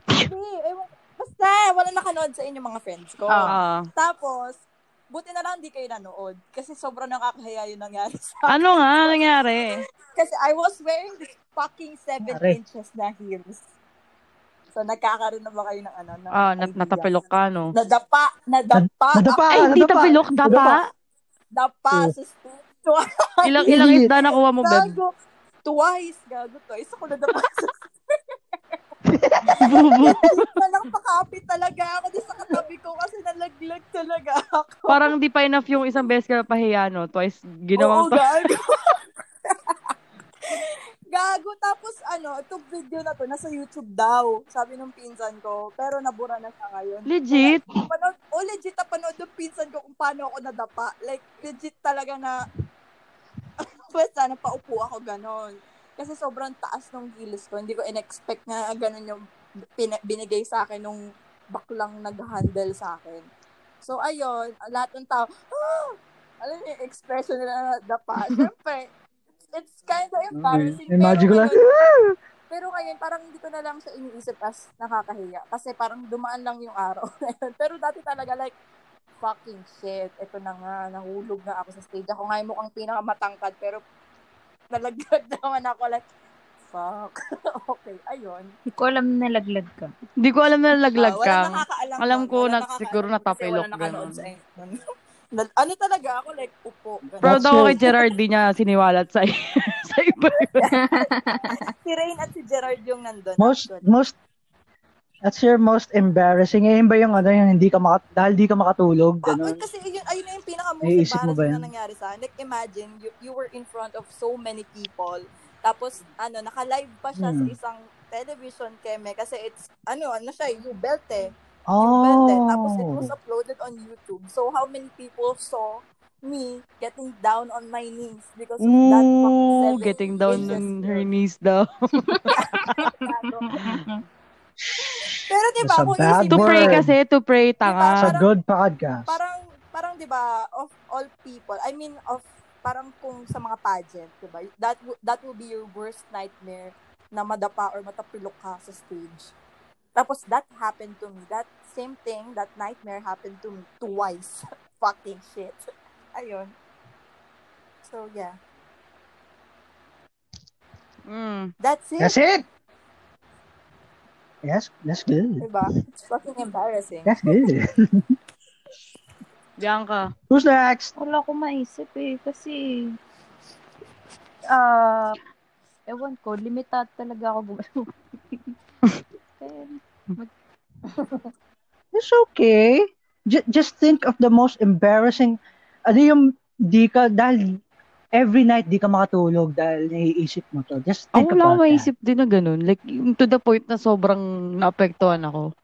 Hindi, ewan. Basta, wala nakanood sa inyo mga friends ko. Ah. Tapos, buti na lang di kayo nanood. Kasi sobrang nakakahiya yung nangyari sa akin. Ano nga nangyari? Kasi I was wearing this fucking 7 Are. inches na heels. So, nagkakaroon na ba kayo ng ano? Ng Ah, nat natapilok ka, no? Nadapa, nadapa, Nadapa, Ay, hindi tapilok, dapa. dapa Oh. sa stool. Ilang, ilang isda nakuha mo, Beb? Gago. Twice, gago. Twice ako nadapa [laughs] sa Bubu. Pakapit talaga ako doon sa katabi ko kasi nalaglag talaga ako. Parang di pa enough yung isang beses ka pahiya, no? Twice ginawang Oo, to. gago. [laughs] gago. Tapos ano, itong video na to, nasa YouTube daw. Sabi ng pinsan ko. Pero nabura na siya ngayon. Legit? Panood, oh, legit na panood ng pinsan ko kung paano ako nadapa. Like, legit talaga na, [laughs] basta napaupo ako ganon. Kasi sobrang taas ng heels ko. Hindi ko in-expect na ganon yung pin- binigay sa akin nung baklang nag-handle sa akin. So, ayun, lahat ng tao, ah! alam niyo expression nila na dapa. Siyempre, it's kind of embarrassing. Okay. Imagine ko pero lang. ngayon- [laughs] pero ngayon, parang hindi ko na lang siya iniisip as nakakahiya. Kasi parang dumaan lang yung araw na yun. [laughs] Pero dati talaga like, fucking shit. Ito na nga, nahulog na ako sa stage. Ako nga yung mukhang pinakamatangkad, pero nalaglag [laughs] naman ako like, fuck. [laughs] okay, ayun. Hindi ko alam na nalaglag ka. Hindi ko alam na nalaglag Ah, ka. Alam ko na siguro natapilok wala nakanood sa [laughs] ano talaga ako, like, upo. ganun. Proud ako kay Gerard, di niya siniwalat sa, sa iba yun. Si Rain at si Gerard yung nandun. Most, actually. most, that's your most embarrassing. Ngayon ba yung ano, yung hindi ka maka, dahil di ka makatulog, Ah, ganun. wait, kasi yun, ayun na yung pinaka-most Naiisip embarrassing na nangyari sa akin. Like, imagine, you, you were in front of so many people. Tapos, ano, naka-live pa siya sa Hmm. isang television keme kasi it's, ano, ano siya, you belt eh. You belt eh. Tapos, it was Oh. uploaded on YouTube. So, how many people saw me getting down on my knees because of that fucking Ooh, getting down on [laughs] her knees daw. [laughs] [laughs] Pero di ba, kung isipin to mo, pray kasi, to pray, Sa tanga. parang- good podcast. parang parang 'di ba of all people I mean of parang kung sa mga pageant 'di ba that that will be your worst nightmare na madapa or matapilok ka sa stage tapos that happened to me that same thing that nightmare happened to me twice [laughs] fucking shit ayun so yeah Mm. that's it That's it! Yes, that's good. 'di ba it's fucking embarrassing That's good. [laughs] Bianca. Who's next? Wala ko maisip eh. Kasi, ah, ewan ko, limited talaga ako gumalaw. [laughs] It's okay. J- just think of the most embarrassing, ano yung di ka, dahil every night di ka makatulog dahil naiisip mo to. Just think Ako wala about akong maisip din na ganun. Like, yung to the point na sobrang naapektuhan ako.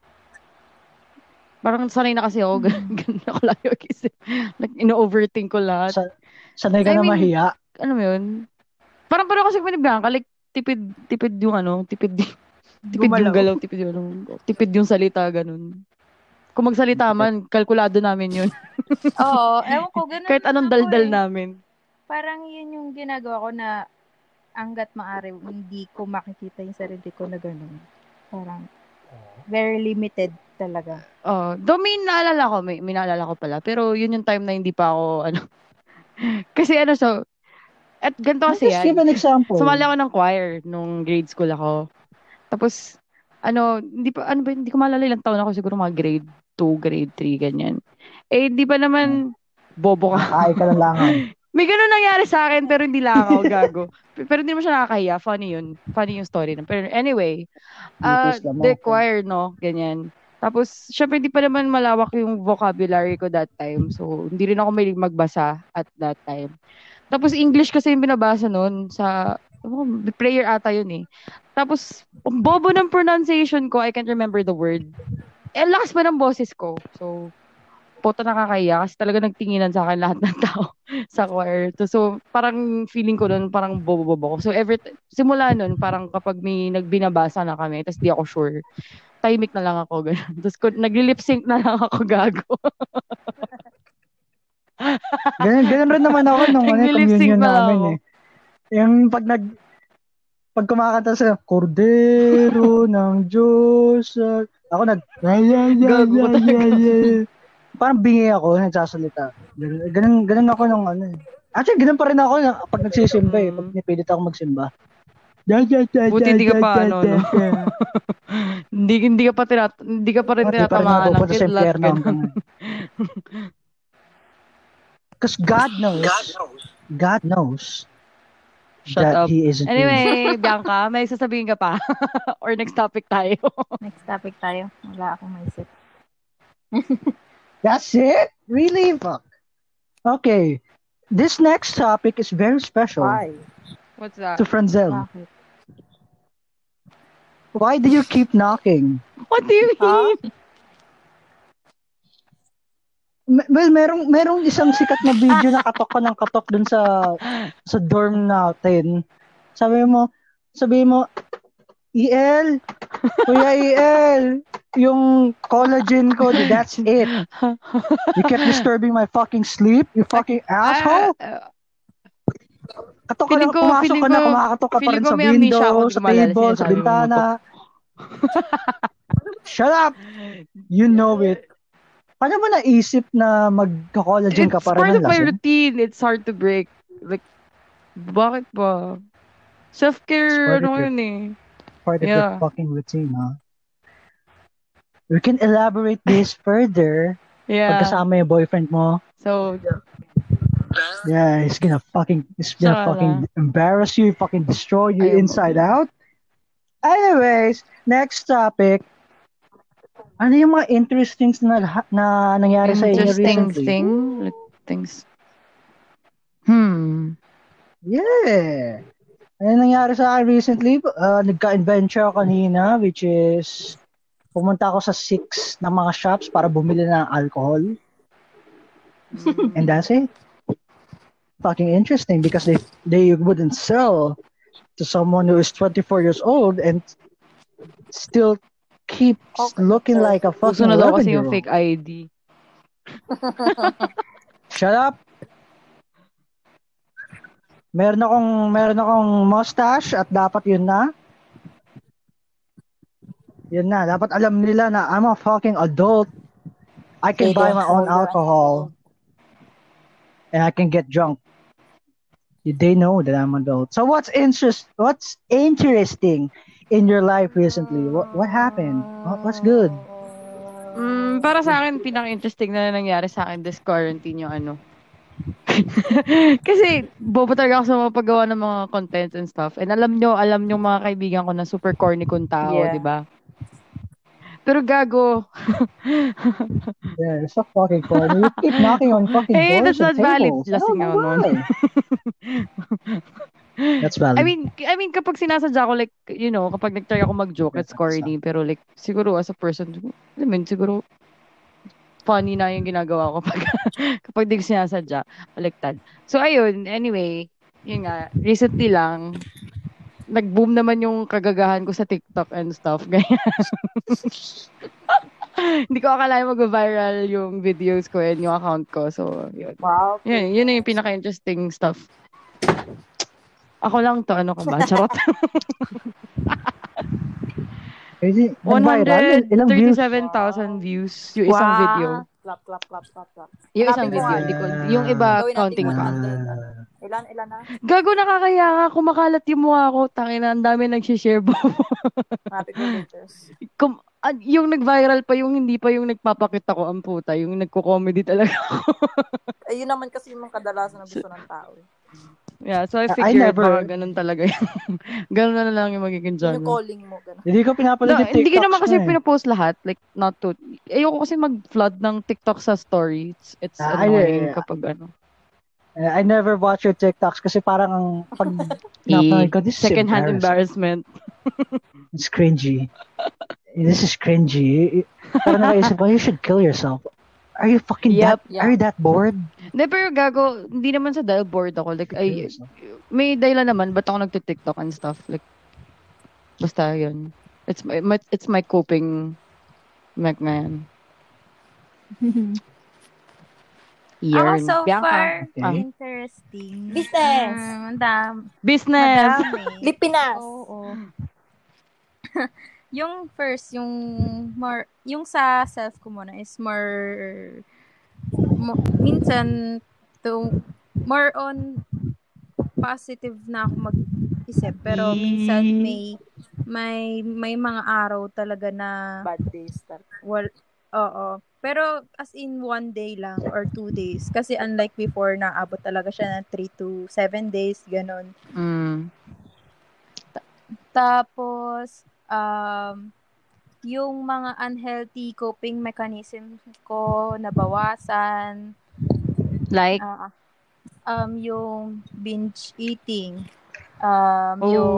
Parang sanay na kasi ako, ganun, [laughs] ganun ako lagi mag-isip. Like, ino-overthink ko lahat. Sa- that. Sanay ka I na mean, mahiya. ano mo yun? Parang parang kasi ni Bianca, like, tipid, tipid yung ano, tipid, [laughs] tipid yung Gumalaw. galaw, tipid yung, ano, tipid yung salita, ganun. Kung magsalita man, kalkulado namin yun. oo, [laughs] ewan ko, ganun Kahit anong daldal eh. namin. Parang yun yung ginagawa ko na hanggat maaari, hindi ko makikita yung sarili ko na ganun. Parang, very limited talaga. Oh, though may naalala ko, may, may naalala ko pala. Pero yun yung time na hindi pa ako, ano. [laughs] kasi ano, so, at ganito kasi Just give yan. an example. Sumali ako ng choir nung grade school ako. Tapos, ano, hindi pa, ano ba, hindi ko maalala ilang taon ako, siguro mga grade 2, grade 3, ganyan. Eh, hindi pa naman bobo ka. Ay ka lang. [laughs] May ganun nangyari sa akin, pero hindi lang ako, gago. [laughs] Pero hindi naman siya nakakahiya. Funny yun. Funny yung story. na. Pero anyway, uh, the choir, no? Ganyan. Tapos, syempre, hindi pa naman malawak yung vocabulary ko that time. So, hindi rin ako may magbasa at that time. Tapos, English kasi yung binabasa nun sa, oh, prayer ata yun eh. Tapos, bobo ng pronunciation ko, I can't remember the word. Eh, lakas pa ng boses ko. So, puta nakakaya kasi talaga nagtinginan sa akin lahat ng tao [laughs] sa choir. So, so parang feeling ko nun, parang bobo-bobo ko. So, every, t- simula nun, parang kapag may nagbinabasa na kami, tapos di ako sure, timing na lang ako. [laughs] Ganun. Tapos nagli-lip sync na lang ako gago. [laughs] Ganun, ganun rin naman ako nung ano, communion na namin ako. eh. Yung pag nag pag kumakanta sa Cordero ng Diyos. ah, ako nag yeah, Gago yeah, talaga. yeah, yeah. Parang bingi ako nagsasalita. Ganun, ganun, ganun ako nung ano. eh. Actually, ganun pa rin ako na- pag nagsisimba eh. Pag nipilit ako magsimba. Yeah, yeah, Buti hindi ka pa, ano, no? [laughs] hindi, hindi ka pa tinat hindi ka pa rin tinatamaan ng kidlat. Because [laughs] God knows God knows Shut that up. he isn't really- Anyway, [laughs] Bianca, may sasabihin ka pa? Or next topic tayo? Next topic tayo. Wala akong maisip. That's it? Really? Fuck. Okay. This next topic is very special Why? What's that? to Franzel. Why do you keep knocking? What do you Huh? mean? Well, merong merong isang sikat na video na katok ko ng katok dun sa sa dorm natin. Sabi mo, sabi mo, EL, Kuya EL, yung collagen ko, that's it. You kept disturbing my fucking sleep, you fucking asshole. Ah, Katok ka feeling na, ko- pumasok feeling ka na, ko- kumakatok ka pa rin ko sa window, ako, sa table, sa bintana. Shut up! You know it. Paano mo naisip na magka-collagen ka It's para part ng of my routine. It's hard to break. Like, bakit ba? It's Self-care, part ano yun eh. Part of Yeah. your fucking routine, huh? We can elaborate this further Yeah. pagkasama yung boyfriend mo. So, Yeah, he's gonna fucking, he's gonna Sana. fucking embarrass you, fucking destroy you Ayaw mo. inside out. Anyways, next topic. Ano yung mga interesting na, na nangyari sa inyo interesting recently? thing. Things. Hmm. Yeah. Ano nangyari sa akin recently? Uh, nagka-adventure ako kanina, which is pumunta ako sa six na mga shops para bumili ng alcohol. [laughs] And that's it. Fucking interesting because they they wouldn't sell to someone who is 24 years old and still keeps Okay, looking like a Gusto fucking na daw 11 kasi yung fake ID. [laughs] Shut up. Meron akong meron akong mustache at dapat yun na. Yun na, dapat alam nila na I'm a fucking adult. I can buy my own alcohol and I can get drunk. They know that I'm adult. So what's interest what's interesting in your life recently? What what happened? What, what's good? Mm, para sa akin, pinaka-interesting na nangyari sa akin this quarantine yung ano. [laughs] Kasi, bobo talaga ako sa mga paggawa ng mga contents and stuff. And alam nyo, alam nyo mga kaibigan ko na super corny kong tao, Yeah. di ba? Pero gago. [laughs] Yeah, it's so fucking corny. You keep knocking on fucking Hey, doors that's and not valid. tables. Know nun. why. [laughs] That's valid. I mean, I mean kapag sinasadya ko like, you know, kapag nag-try ako mag-joke, it's corny, pero like siguro as a person, I mean, siguro funny na yung ginagawa ko pag [laughs] kapag di ko sinasadya, baliktad. So ayun, anyway, yun nga, recently lang nag-boom naman yung kagagahan ko sa TikTok and stuff. [laughs] Ganyan. Hindi ko akalain mag-viral yung videos ko and yung account ko. So, yun. Wow. Yun, yun yung pinaka-interesting stuff. Ako lang to, ano ka ba? Charot. [laughs] Crazy. Nag-viral. Ilang views? 137,000 views yung isang Wow. video. Clap, clap, clap, clap, clap. Yung isang video. mo. Hindi ko, yung iba, Gawin counting pa. 100. Ilan, ilan na? Gago, nakakaya nga. Kumakalat yung mukha ko. Tangina, ang dami. Hanapin ko pictures. Kum- ah, yung nag-viral pa, yung hindi pa yung nagpapakita ko ang puta. Yung nagko-comedy talaga ako. Eh, yun naman kasi yung mga kadalasan na gusto ng tao. eh. Yeah, so I I figured never- baka ganun talaga yun. [laughs] ganun na lang yung magiging Yung genre. calling mo, gano'n. Hindi ko pinapanood No, yung hindi ko naman kasi eh. pinapost lahat. Like, not to. Ayoko kasi mag-flood ng TikTok sa story. It's, it's Ah, annoying yeah, yeah. kapag ano. Uh, I never watch your TikToks kasi parang ang pag [laughs] napanood ko, this is Second-hand embarrassing. embarrassment. It's cringy. This is cringy. Parang naisip ko, you should kill yourself. Are you fucking Yep. that, are you that bored? Hindi, pero gago, hindi naman sa dahil bored ako. Like, ay, may dahilan naman, ba't ako nagtitiktok and stuff. Like, basta yun. It's my, my it's my coping mech na yan. [laughs] Ako so Bianca. far, Okay. interesting. Business. Um, madam, Business! madami. [laughs] Lipinas. Oo. [laughs] yung first, yung more, yung sa self ko muna is more, mo- minsan, to, more on positive na ako mag-isip. Pero minsan may, may, may mga araw talaga na Bad days. Well, oo. Pero as in one day lang or two days. Kasi unlike before, naabot talaga siya ng 3 to 7 days, ganon. Mm. Tapos, um, yung mga unhealthy coping mechanism ko nabawasan. Like, Ah, um, yung binge eating. Um, yung,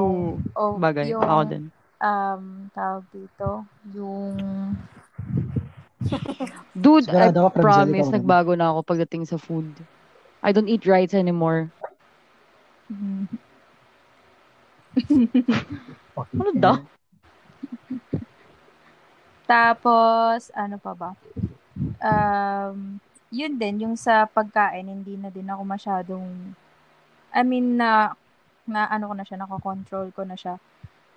oh, oh, bagay. yung, Ako din. um, tawag dito, yung, [laughs] Dude, I promise, nagbago na ako pagdating sa food. I don't eat rice anymore. mm, [laughs] Ano da? Tapos, ano pa ba? Um, yun din, yung sa pagkain, hindi na din ako masyadong, I mean, na, na ano ko na siya, nakakontrol ko na siya.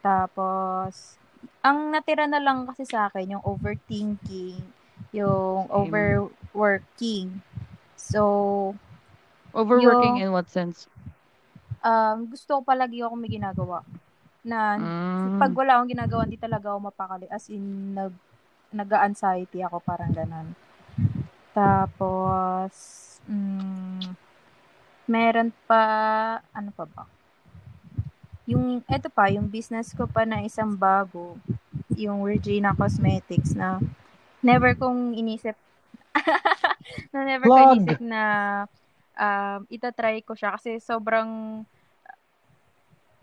Tapos, ang natira na lang kasi sa akin, yung overthinking, yung overworking. So, Overworking Yung- in what sense? um, gusto ko palagi ako may ginagawa. Na, Mm. pag wala akong ginagawa, hindi talaga ako mapakali. As in, nag, nag-anxiety ako, parang ganon. Tapos, mm, meron pa, ano pa ba? Yung, eto pa, yung business ko pa na isang bago, yung Regina Cosmetics na never kong inisip, [laughs] na never ko Plug! inisip na um, itatry ko siya kasi sobrang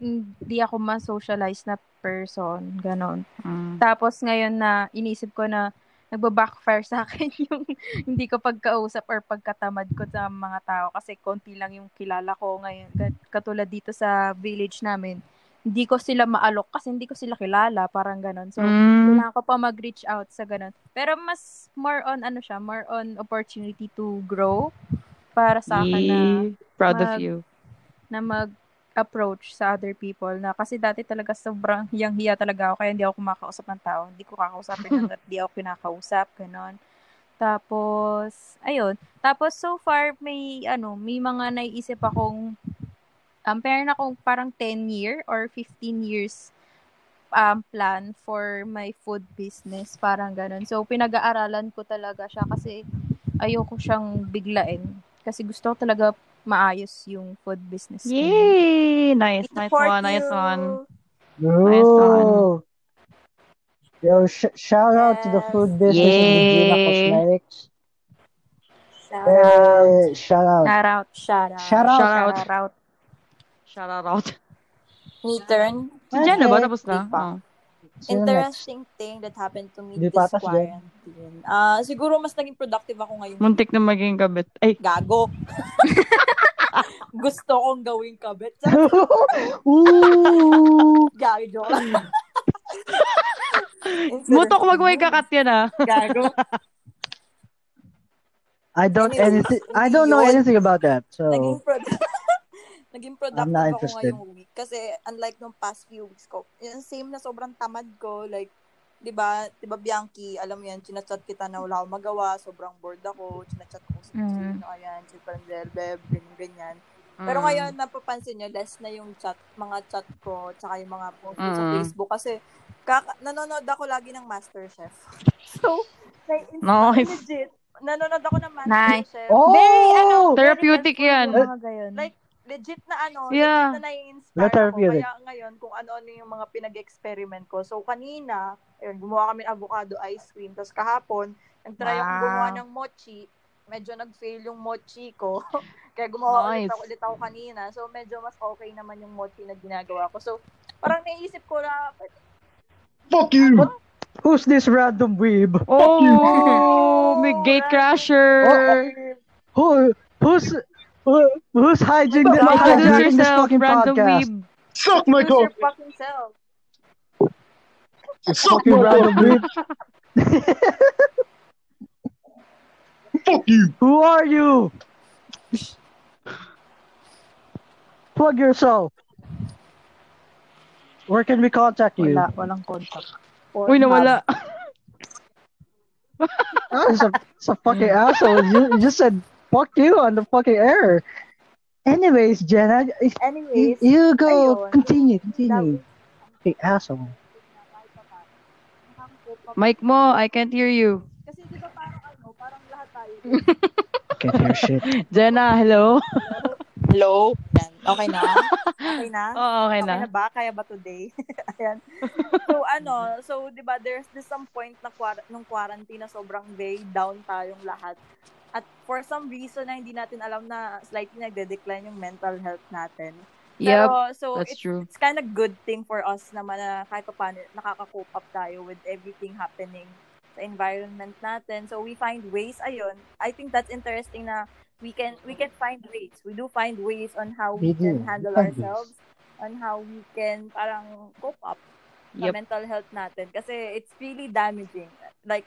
hindi ako ma-socialize na person, ganon. Mm. Tapos ngayon na inisip ko na nagba-backfire sa [laughs] akin yung hindi ko pagkausap or pagkatamad ko sa mga tao kasi konti lang yung kilala ko ngayon. Kat- Katulad dito sa village namin, hindi ko sila maalok kasi hindi ko sila kilala, parang ganon. So, Mm. kailangan ko pa mag-reach out sa ganun. Pero mas more on ano siya, more on opportunity to grow para sa akin na. Proud of mag- you. na mag-approach sa other people na kasi dati talaga sobrang [laughs] hiyang-hiya talaga ako kaya hindi ako kumakausap ng tao. Hindi ko kakausapin [laughs] hanggat di ako kinakausap, ganon. Tapos, ayun. Tapos so far may ano, may mga naiisip akong um, meron akong parang 10 year or 15 years um, plan for my food business, parang ganun. So, pinag-aaralan ko talaga siya kasi ayoko siyang biglain. Kasi gusto ko talaga maayos yung food business. ko. Yay! Nice, nice one, nice you. one. Nice Ooh. Yo, sh- shout out to the Yes. food business of Regina Yay. Cosmetics. Shout out. Hey, shout out. Shout out. Shout out. Shout out. Shout out. Shout out. Shout out. Me turn. Si Jenna ba? Tapos na? Oh. Interesting thing that happened to me Di this quarantine. Ah, siguro mas naging productive ako ngayon. Muntik na maging kabit. Ay, Gago. [laughs] Gusto kong gawing kabit. [laughs] Ooh. Gago. joke lang. [laughs] mutok wag may kakat yan ah. Gago. I don't anything. I don't know anything about that. Naging, So pro- naging productive ako interested. ngayong week. Kasi unlike nung past few weeks ko, yung same na sobrang tamad ko. Like, di ba, di ba Bianchi, alam mo yan, chinachat kita na wala akong magawa, sobrang bored ako, chinachat ko si Mm. sino, ayan, si Pranzel, Beb, ganyan, ganyan. Pero Mm. ngayon, napapansin nyo, less na yung chat, mga chat ko, tsaka yung mga post ko sa Mm. Facebook. Kasi, kaka- nanonood ako lagi ng MasterChef. [laughs] So, nai- Nice. legit, nanonood ako ng Nice. MasterChef. oh, Very, ano, Therapeutic yan. mga gayon. Like, legit na ano, Yeah. legit na nai-inspire ako. therapeutic. Kaya ngayon, kung ano-ano yung mga pinag-experiment ko. So, kanina, ayun, gumawa kami ng avocado ice cream. Tapos kahapon, nag-try Wow. gumawa ng mochi. Medyo nag-fail yung mochi ko. [laughs] Kaya gumawa ulit Nice. ako, ulit ako kanina. So, medyo mas okay naman yung mochi na ginagawa ko. So, parang naisip ko na, Fuck you! who's this random weeb? Oh, may gate crasher. Who who's who, who's hijacking, the, God. Introduce hijacking this fucking random podcast? weeb. Suck my choose your cock! fucking self. Suck Fucking my random cock! weeb. Fuck you! [laughs] Who are you? Plug yourself. Where can we contact you? Wala, walang contact. Uy, nawala. Oh, it's a, it's a fucking asshole. You, you just said fuck you on the fucking air. Anyways, Jenna, you, Anyways, you go. ayun. Continue, continue. Fucking asshole. Mike mo, I can't hear you. Kasi di ba parang ano, parang lahat tayo. [laughs] Can't hear shit. Jenna, hello? Hello? Yan. Okay na? Okay na? [laughs] Oo, okay na. Okay na ba? Kaya ba today? [laughs] Ayan. So, ano, so, di ba, there's this some point na quar- nung quarantine na sobrang very down tayong lahat. At for some reason na hindi natin alam na slightly nagde-decline yung mental health natin. Yep, Pero, so, that's it's, true. it's kind of good thing for us naman na kahit pa paano nakaka-cope up tayo with everything happening sa environment natin. So, we find ways, ayun. I think that's interesting na we can we can find ways. We do find ways on how we, We can handle We find ways. ourselves, on how we can parang cope up sa Yep. mental health natin. Kasi it's really damaging. Like,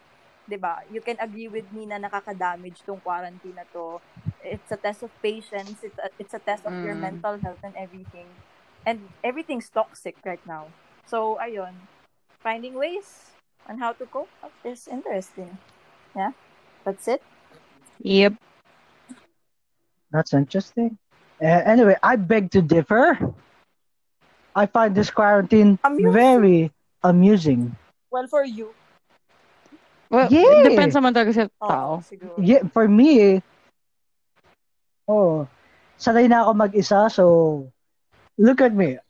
'di ba? You can agree with me na nakaka-damage tong quarantine na to. It's a test of patience. It's a, it's a test of your Mm. mental health and everything. And everything's toxic right now. So, ayun. Finding ways on how to cope up is interesting. Yeah? That's it. Yep. That's interesting. Uh, anyway, I beg to differ. I find this quarantine Amusing. very amusing. Well, for you. Well, Yeah. it depends naman talaga sa Oo, tao. siguro. Yeah, for me, oh, sanay na ako mag-isa, so look at me.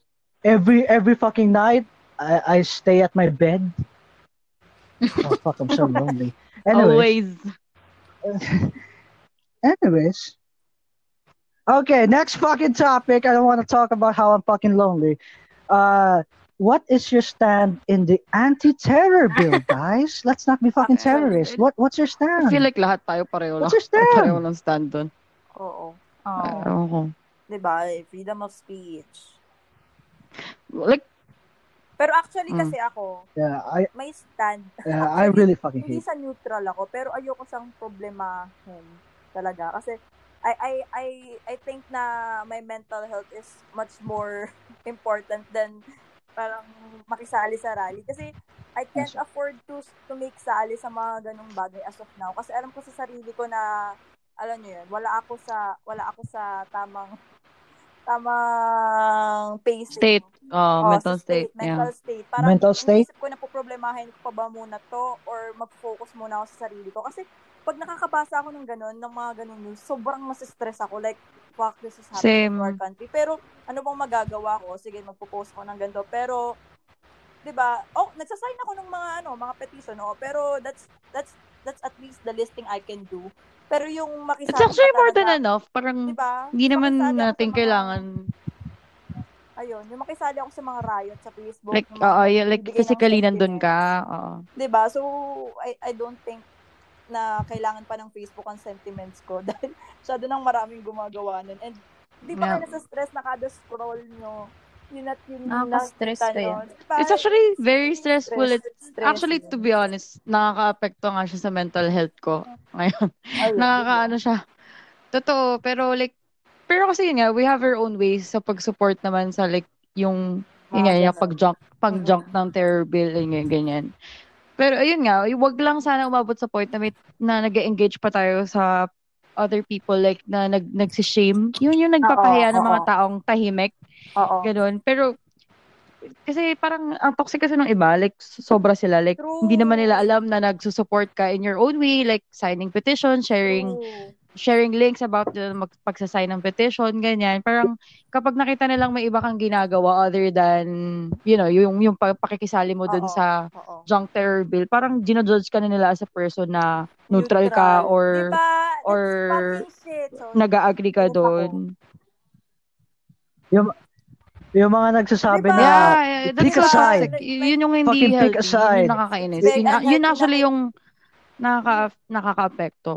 Every every fucking night, I, I stay at my bed. [laughs] Oh fuck, I'm so lonely. Anyways, Always. [laughs] anyways. Okay, next fucking topic. I don't want to talk about how I'm fucking lonely. Uh, what is your stand in the anti-terror bill, [laughs] guys? Let's not be fucking terrorists. What What's your I stand? feel like lahat tayo pareho lang. What's your stand? Pareho lang stand doon. Oo. Oh. Ewan ko. Diba? Freedom of speech. Like, Pero actually Mm. kasi ako, Yeah, I may stand. yeah, I really fucking Hindi hate. sa neutral ako, pero ayoko siyang problemahin talaga. Kasi I, I, I, I think na my mental health is much more [laughs] important than parang makisali sa rally. Kasi I can't afford to to make sali sa mga ganong bagay as of now. Kasi alam ko sa sarili ko na, alam niyo yun, wala ako sa, wala ako sa tamang, tamang pacing. state. Oh, Oh, mental sa state. Mental Yeah. state. Parang Mental state? ko na poproblemahin ko pa ba muna to or mag-focus muna ako sa sarili ko. Kasi pag nakakabasa ako ng ganun, ng mga ganun news, sobrang mas-stress ako. Like, fuck, this is happening Same. to our country. Pero, ano bang magagawa ko? Sige, magpo-post ko ng ganito. Pero, 'di ba? Oh, nagsasign ako ng mga ano, mga petition, oh, pero that's that's that's at least the listing I can do. Pero yung makisali It's actually more than enough. Parang, 'di ba? hindi naman natin mga- kailangan, Ayun, yung makisali ako sa mga riot sa Facebook. like, oo, yeah, like, physically nandun ka. Oo. 'Di ba? So I I don't think na kailangan pa ng Facebook ang sentiments ko [laughs] dahil masyado nang maraming gumagawa nun. And di ba Yeah. kayo nasa stress na kada scroll nyo, yun at yun Nakaka-stress yan. Ba? It's actually very Stress, stressful. It, stress actually, yun. to be honest, nakaka-apekto nga siya sa mental health ko. [laughs] Ngayon, nakakaano siya. Totoo, pero like, pero kasi yun nga, we have our own ways sa pag-support naman sa like, yung, yun nga, Mga yung pag-junk, pag-junk ng terror bill, yun, ganyan. Pero ayun nga, wag lang sana umabot sa point na may, na nag-engage pa tayo sa other people like na nag nagsi-shame. Yun yung nagpapahiya ng mga oo. taong tahimik, Oo. ganun. Pero kasi parang ang toxic kasi ng iba, like sobra sila, like True. hindi naman nila alam na nagsusupport ka in your own way, like signing petition, sharing True. Sharing links about the mag- pagsasign ng petition, ganyan. Parang kapag nakita nilang may iba kang ginagawa other than, you know, yung, yung pa- pakikisali mo dun Oo. sa Oo. junk terror bill, parang ginajudge ka na nila as a person na neutral, ka or diba? Or. So, nag-agree ka doon. Yung mga nagsasabi Diba? na, Yeah, pick a side. yun yung hindi Fucking pick healthy. a side. Yun yung nakakainis. Yun, yun na actually yung nakaka, nakaka-apekto.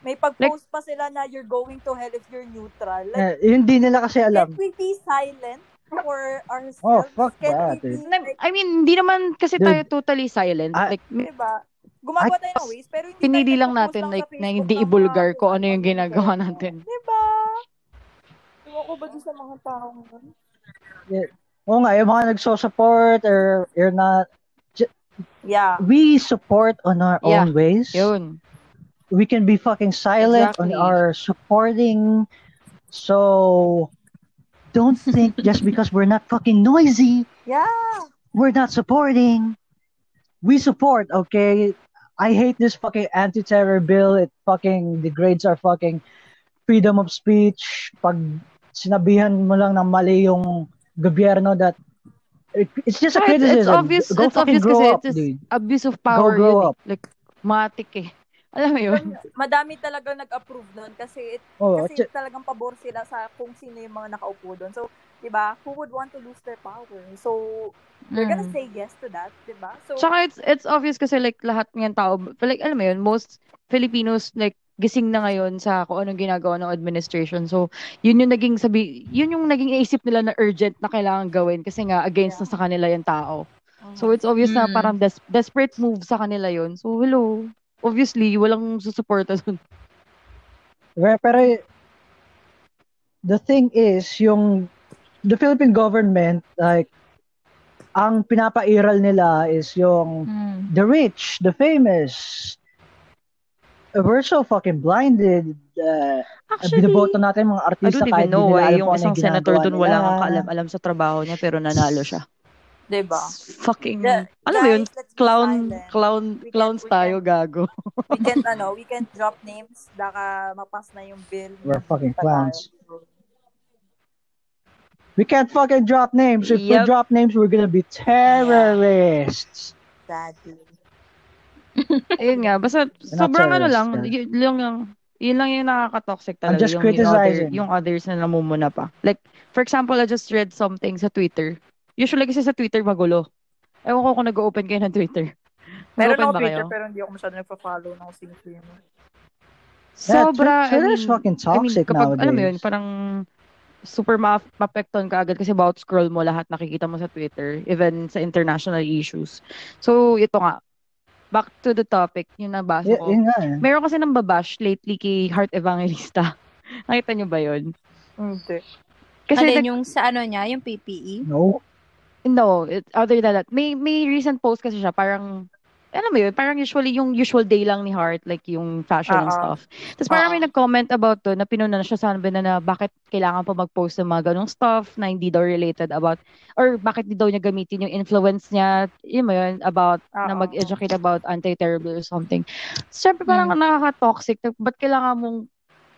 May pag-post pa sila na you're going to hell if you're neutral. Like, eh, yun di nila kasi alam. Can't we be silent for ourselves? Oh, fuck Can't that, be, like, I mean, hindi naman kasi Dude. tayo totally silent. I- like, may- diba? Gumagawa tayo ng ways, pero hindi pinili lang natin lang like na hindi ibulgar kung ano yung ginagawa natin. Diba? Ewan ko ba dun sa mga taong yun? Oo nga, yung mga nagso-support or you're not, Yeah. we support on our Yeah. own ways. Yun. We can be fucking silent on Exactly. our supporting. So, don't think just because we're not fucking noisy, Yeah. we're not supporting. We support, okay? I hate this fucking anti-terror bill. It fucking degrades our fucking freedom of speech. Pag sinabihan mo lang ng mali yung gobyerno that it, it's just a criticism. it's obvious, Go it's obvious grow up, it's dude. abuse of power grow yun up. Like, matik eh. Alam mo yun? Madami talaga nag-approve nun kasi it, Oh, kasi it's- talagang pabor sila sa kung sino yung mga nakaupo doon. So, 'di ba? Who would want to lose their power? So, they're gonna Mm. say yes to that, 'di ba? So, Tsaka it's, it's obvious kasi like lahat ng tao, like alam mo yun, most Filipinos like gising na ngayon sa kung anong ginagawa ng administration. So, yun yung naging sabi, yun yung naging isip nila na urgent na kailangan gawin kasi nga against na sa kanila yung tao. So, it's obvious na Mm. parang des- desperate move sa kanila yun. So, hello. Obviously, walang susuporta dun. Pero, pero the thing is, yung the Philippine government, like, ang pinapairal nila is yung Mm. the rich, the famous. We're so fucking blinded. Uh, binoboto natin mga I artista don't kahit even know di nila why alam yung kung ano isang senator dun wala kang kaalam-alam sa trabaho niya pero nanalo siya. 'Di ba? Fucking, The- alam mo yun, clown, silent. clown, We can- clowns we tayo, can- gago. We can't [laughs] ano, we can't drop names baka mapas na yung bill. We're fucking tayo. clowns. We can't fucking drop names. If we Yep. drop names, we're gonna be terrorists. Daddy. [laughs] Ayun nga, basta sobrang ano lang, yeah. yun, yun lang, yun lang yung nakaka-toxic I'm talaga. just yung, yung, other, criticizing. yung others na namumuna pa. Like, for example, I just read something sa Twitter. Usually kasi sa Twitter magulo. Ewan ko kung nag-open kayo ng Twitter. [laughs] Meron ako ba Twitter kayo? pero hindi ako masyado nagpa-follow ng sino-sino. Yeah, Sobra, I Twitter's mean, fucking I mean, toxic kapag, alam mo yun, nowadays. parang super ma- mapekton ka agad kasi about scroll mo lahat nakikita mo sa Twitter, even sa international issues. So, ito nga, back to the topic, yung nabasa Y- ko. yun nga eh. Meron kasi nang babash lately kay Heart Evangelista. [laughs] Nakita niyo ba yun? Hindi. Kasi Alin nag- yung sa ano niya, yung PPE? No. No, it, other than that, may may recent post kasi siya, parang, alam mo yun, parang usually yung usual day lang ni Heart, like yung fashion and Oo. stuff. Tapos parang may Oo. nag-comment about to, na pinuna na siya sabi na, na bakit kailangan pa mag-post ng mga ganong stuff na hindi daw related about, or bakit di daw niya gamitin yung influence niya, yun mo yun, about, na Oo. mag-educate about anti-terror bill or something. Siyempre parang nakaka-toxic, ba't kailangan mong,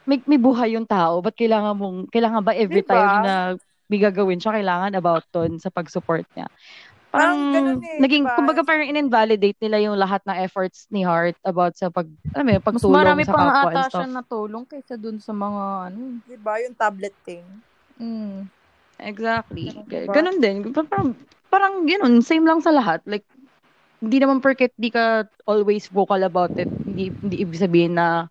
may, may buhay yung tao, ba't kailangan mong, kailangan ba every Diba? time na may gagawin siya, kailangan about ton sa pag-support niya. Parang ganun eh, naging, diba? kumbaga parang in-invalidate nila yung lahat ng efforts ni Heart about sa pag, alam mo yun, Mas pagtulong marami sa pa nga kapwa and ata stuff. siya natulong kaysa dun sa mga ano. Diba yung tablet thing? Mm. Exactly. Ganun ba? Ganun din. Pa- Parang, parang yun, same lang sa lahat. Like, hindi naman porket di ka always vocal about it, hindi, hindi ibig sabihin na,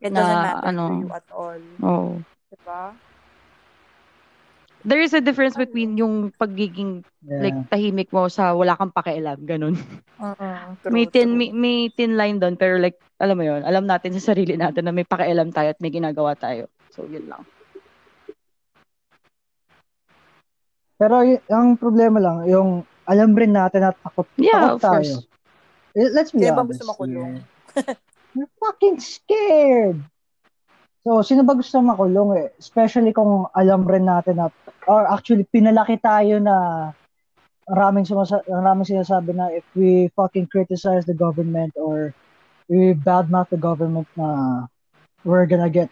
It Na, doesn't matter ano, to you at all. oh. Diba? There is a difference between yung pagiging Yeah. like tahimik mo sa wala kang pakialam, ganun. Uh-uh. may thin may, may thin line doon pero like alam mo yon alam natin sa sarili natin na may pakialam tayo at may ginagawa tayo so yun lang Pero y- ang problema lang, yung alam rin natin na takot, yeah takot of tayo. course Eh, Let's be ba honest. gusto makulong? You're fucking scared. So, sino ba gusto makulong eh? Especially kung alam rin natin na, or actually, pinalaki tayo na maraming, sumasa- maraming sinasabi na if we fucking criticize the government or we badmouth the government na we're gonna get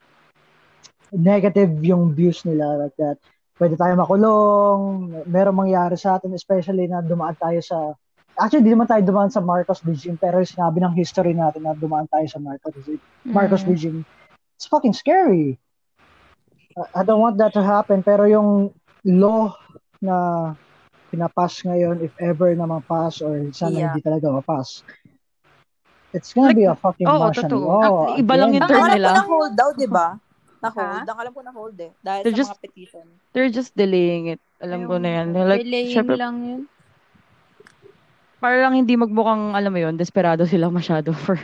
negative yung views nila like that. Pwede tayo makulong, merong mangyari sa atin, especially na dumaan tayo sa Actually, di naman tayo dumaan sa Marcos regime, pero sinabi ng history natin na dumaan tayo sa Marcos, Marcos Mm. regime. It's fucking scary. I- I don't want that to happen, pero yung law na pinapas ngayon, if ever na mapas or sana Yeah. hindi talaga mapas, it's gonna Like, be a fucking oo, Martian totoo. law. Iba lang yung. Ang term alam nila. ko na hold daw, di ba? Na-hold. Ha? Ang alam ko na-hold eh. Dahil They're sa just- mga petition. they're just delaying it alam ko na yan like Delaying syempre lang yun. para lang hindi magmukhang alam mo yun desperado sila masyado [laughs] for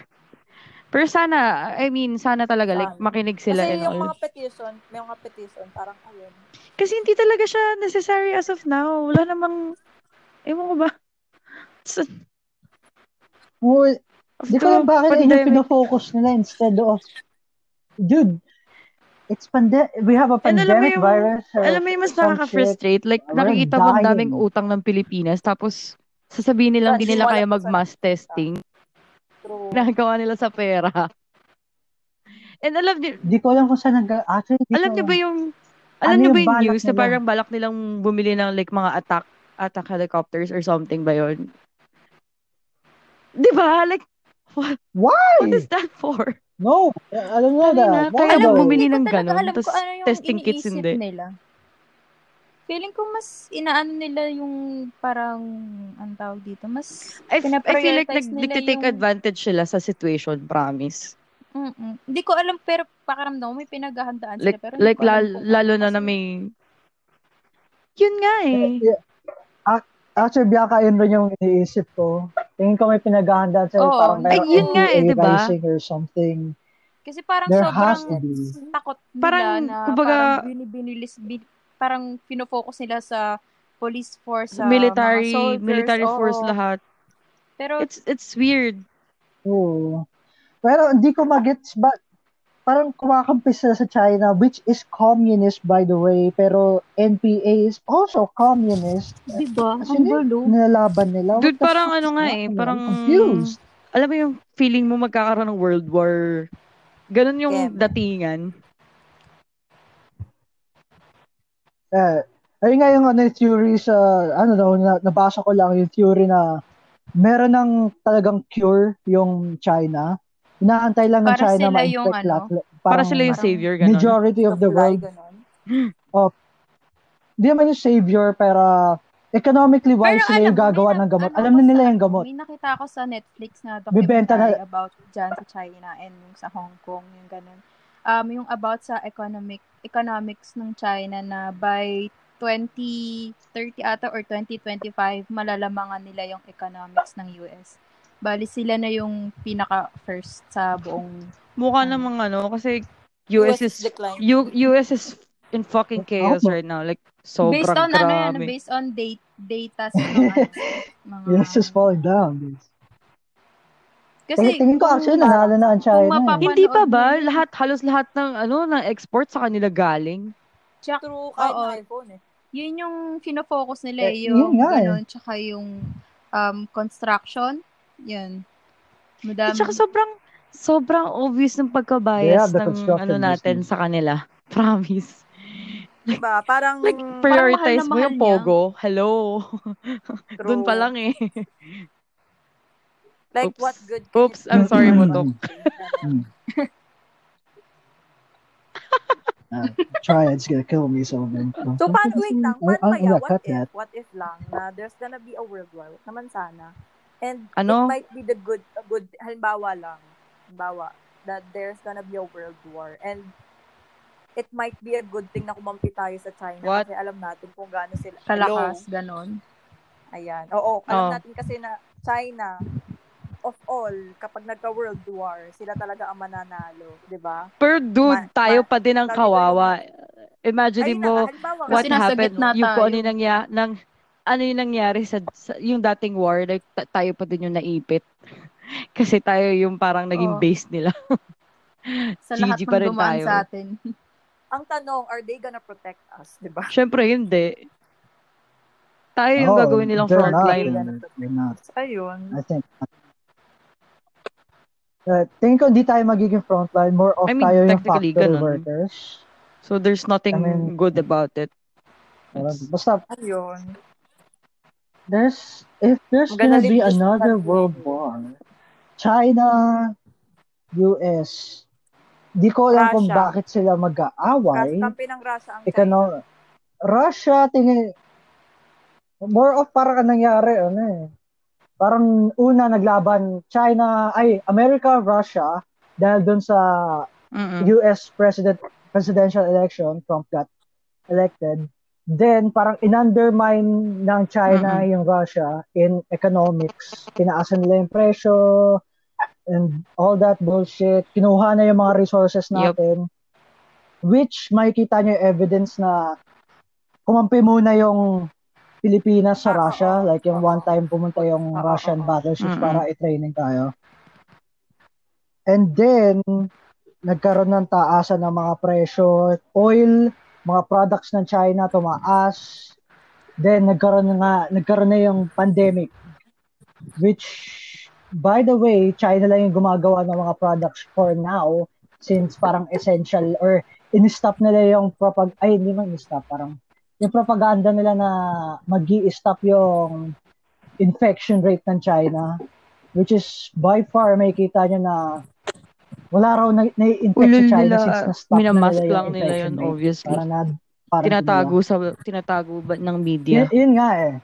pero sana I mean sana talaga like makinig sila Kasi and yung all. mga petition, may mga petition, parang ayun. kasi hindi talaga siya necessary as of now. Wala namang ewan ko ba? [laughs] So, Well, Di ko alam bakit yun yung pandemic. pinofocus nila instead of, dude, it's pande- we have a And alam mo pandemic yung- virus. or Alam mo yung mas nakaka-frustrate, like We're nakikita mo ang daming utang ng Pilipinas, tapos sasabihin nilang Kasi di nila kaya mag-mass testing. True. ginagawa nila sa pera. And alam niyo, Di ko alam kung saan nag... Actually, di alam niyo ba alam. yung alam Ano niyo ba yung news na nila? parang balak nilang bumili ng like mga attack attack helicopters or something ba yun? Di ba? Like, what, Why? what is that for? No. Alam mo Kanina, na. kaya though? bumili Hindi ko ng alam tas kung ano yung testing kits iniisip hindi. nila. Feeling ko mas inaano nila yung parang, ang tawag dito, mas I, f- I feel like nag, nagtitake yung- advantage sila sa situation, promise. Mm-mm. Hindi ko alam, pero pakaramdam ko may pinaghahandaan sila. Like, Pero like ko alam lalo, lalo na na may... Yun nga eh. Actually, Bianca, yun rin yung iniisip ko. Tingin ko may pinaghahandaan sila. Oo. parang Ay, yun nga eh, NPA di ba? rising or something. Kasi parang There sobrang takot nila Parang, na kumbaga- parang binibinilis, bin- parang pinofocus nila sa police force, sa military, mga soldiers. military force oo. lahat. Pero It's it's weird. Oo. Pero hindi ko magets ba parang kumakampi sila sa China which is communist by the way pero NPA is also communist di ba? Kasi Ang gulo. nilalaban nila Dude, parang ano nga eh, parang confused alam mo yung feeling mo magkakaroon ng world war. Ganun yung Keme. datingan. Eh, ayun nga yung ano yung theory sa ano daw na, nabasa ko lang yung theory na meron ng talagang cure yung China inaantay lang ng Para China sila yung ano, lahat. Para sila yung savior, ganun. majority of the world ganon. Hindi naman yung savior, pero economically wise Pero sila alam yung gagawa na- ng gamot. ano Alam ko na nila sa- yung gamot. May nakita ako sa Netflix na documentary na- about dyan sa China and yung sa Hong Kong, yung ganun. Um, yung about sa economic economics ng China na by 2030 ata or 2025, malalamangan nila yung economics ng US. Bali sila na yung pinaka first sa buong Mukha ano. namang ano, kasi US is, decline. U, US is in fucking chaos Ako. right now. Like, based sobrang on ano yan, grabe. based on date data sa [laughs] mga, mga Yes, just falling down. guys. Kasi Tingin ko kung- actually nanalo na ang China. eh. Hindi pa ba? mo. Lahat, halos lahat ng, ano, ng export sa kanila galing. Tsaka- True, kahit Oo. iPhone eh. yun yung fino-focus nila, Eh, eh, yung yun nga eh. ganun, tsaka yung um, construction, yun. Madami. At saka sobrang, sobrang obvious ng pagkabias the ng ano natin business. sa kanila. [laughs] Promise. Diba? Parang, Like, mahal prioritize na mo mahal yung niya. Pogo. Hello. [laughs] Doon pa lang eh. Like, Oops. what good Oops, I'm sorry, Mm. Mutok. Mm. [laughs] Uh, Triad's gonna kill me so then. So, paano, wait lang, paano Oh, kaya, yeah, what if, that. what if lang, na there's gonna be a world war, naman sana, and Ano? it might be the good, a good, halimbawa lang, halimbawa, that there's gonna be a world war, and it might be a good thing na kumampi tayo sa China, What? kasi alam natin kung gaano sila, Kalakas, ganon. Ayan. Oo, alam Oh. natin kasi na China, of all, kapag nagka-world war, sila talaga ang mananalo, di ba? Pero dude, Ma- tayo ma- pa din ang kawawa. Imagine na mo nga, what happened, yung kung ano yung nangya, nang, ano yung nangyari sa, sa yung dating war, like, ta- tayo pa din yung naipit. [laughs] Kasi tayo yung parang naging Oo. base nila. [laughs] Sa lahat ng rin dumaan tayo. sa atin. [laughs] ang tanong, are they gonna protect us, di ba? Siyempre, hindi. Tayo yung Oh, gagawin nilang frontline. Ayun. I think. Uh, tingin ko hindi tayo magiging frontline. More of I mean, tayo yung factory ganun. workers. So, there's nothing I mean- good about it. It's- Basta, Ayun. there's, if there's I'm gonna gonna be another country. world war, China, US, di ko alam kung bakit sila mag-aaway. Kampi ng Russia ang China. Ikano, Russia, tingin, more of parang nangyari, ano eh. Parang una naglaban China, ay, America, Russia, dahil dun sa Mm-mm. US president presidential election, Trump got elected. Then, parang in-undermine ng China Mm-mm. yung Russia in economics. Tinaasan nila yung presyo and all that bullshit. Kinuha na yung mga resources natin. Which, makikita nyo evidence na kumampi muna yung Pilipinas sa Ah. Russia. Like yung one time pumunta yung Oo, Russian battleships Mm-mm. para i-training tayo. And then, nagkaroon ng taasan ng mga presyo. Oil, mga products ng China tumaas. Then, nagkaroon na nga, nagkaroon na yung pandemic. Which, by the way, China lang yung gumagawa ng mga products for now since parang essential or in-stop nila yung propag ay hindi man in-stop parang yung propaganda nila na mag stop yung infection rate ng China which is by far may kita nyo na wala raw na, na-infect sa China nila, since na-stop na minamask nila yung lang nila yun, rate. obviously. Para na, para Tinatago sa tinatago ba ng media? Yun, yun nga eh.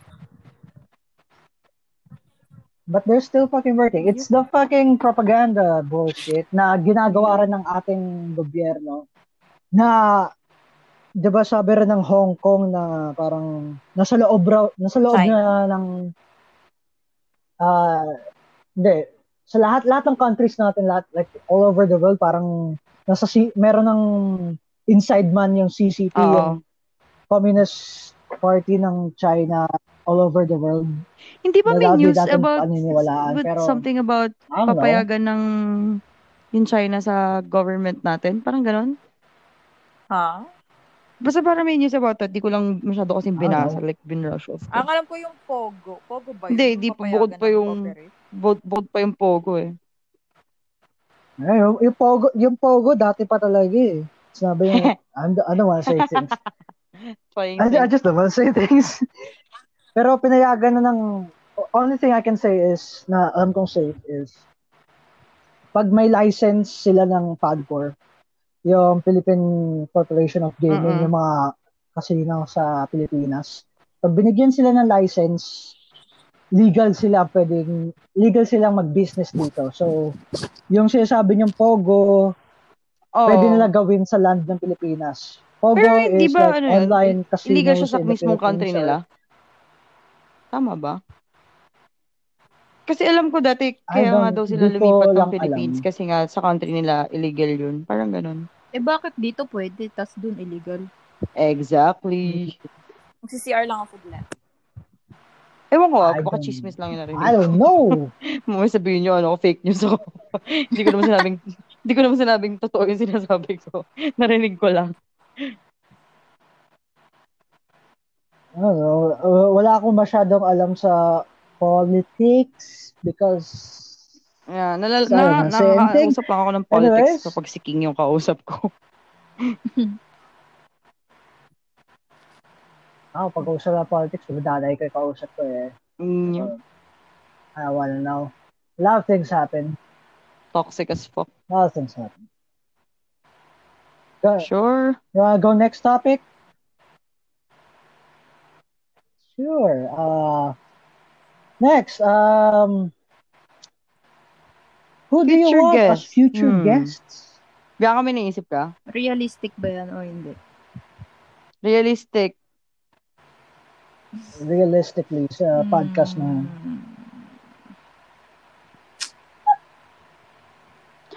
But they're still fucking working. It's the fucking propaganda bullshit na ginagawa rin ng ating gobyerno na 'di ba sabi rin ng Hong Kong na parang nasa loob raw, nasa loob China. na ng ah hindi sa lahat lahat ng countries natin lahat like all over the world parang nasa si, meron ng inside man yung CCP Oo. yung Communist Party ng China all over the world. Hindi ba may news about but pero- something about don't know. papayagan ng yung China sa government natin? Parang ganon? Ha? Basta parang may news about that. Di ko lang masyado kasing don't binasa. know. Like, binrush off ko. Ang alam ko yung Pogo. Pogo ba yun? Hindi, di pa bukod pa ng yung-? Bukod, bukod pa yung Pogo eh. Eh, yung, yung Pogo, yung Pogo dati pa talaga eh. Sabi yung, I don't, I don't wanna say things. I, I just don't wanna say things. [laughs] Pero pinayagan na ng, only thing I can say is, na alam kong safe is, pag may license sila ng PAGCOR, yung Philippine Corporation of Gaming, Mm-mm. yung mga kasino sa Pilipinas, pag binigyan sila ng license, legal sila pwedeng legal silang mag-business dito. So, yung sinasabi niyong Pogo, Oo. pwede nila gawin sa land ng Pilipinas. Pogo Pero is ba, like ano online casinos Illegal siya sa mismong country nila? Tama ba? Kasi alam ko dati, I kaya nga daw sila lumipat ng Philippines alam. kasi nga sa country nila illegal yun. Parang ganun. Eh bakit dito pwede, tas dun illegal? Exactly. Magsi-CR lang ako fuglet. Ewan ko, I baka don't- chismis lang yung I narinig. don't know. [laughs] Mamaya sabihin nyo, ano, fake news ako. [laughs] hindi ko naman sinabing, hindi ko naman sinabing totoo yung sinasabi ko. [laughs] Narinig ko lang. I don't know. Uh, wala akong masyadong alam sa politics because Yeah, nalal- Sorry, na, no, same thing. nakakausap lang ako ng politics Anyways. kapag si King yung kausap ko. [laughs] ako pag usap ng politics, daday ko yung kausap ko eh. Mm, I wanna know. A lot of things happen. toxic as fuck. A lot of things happen. Go, Sure. you wanna go next topic? Sure. Uh, next, um, who do you Future want as guest. future Hmm. guests? Baka kami naisip ka? Realistic ba yan o hindi? Realistic. Realistically, sa podcast na Hmm.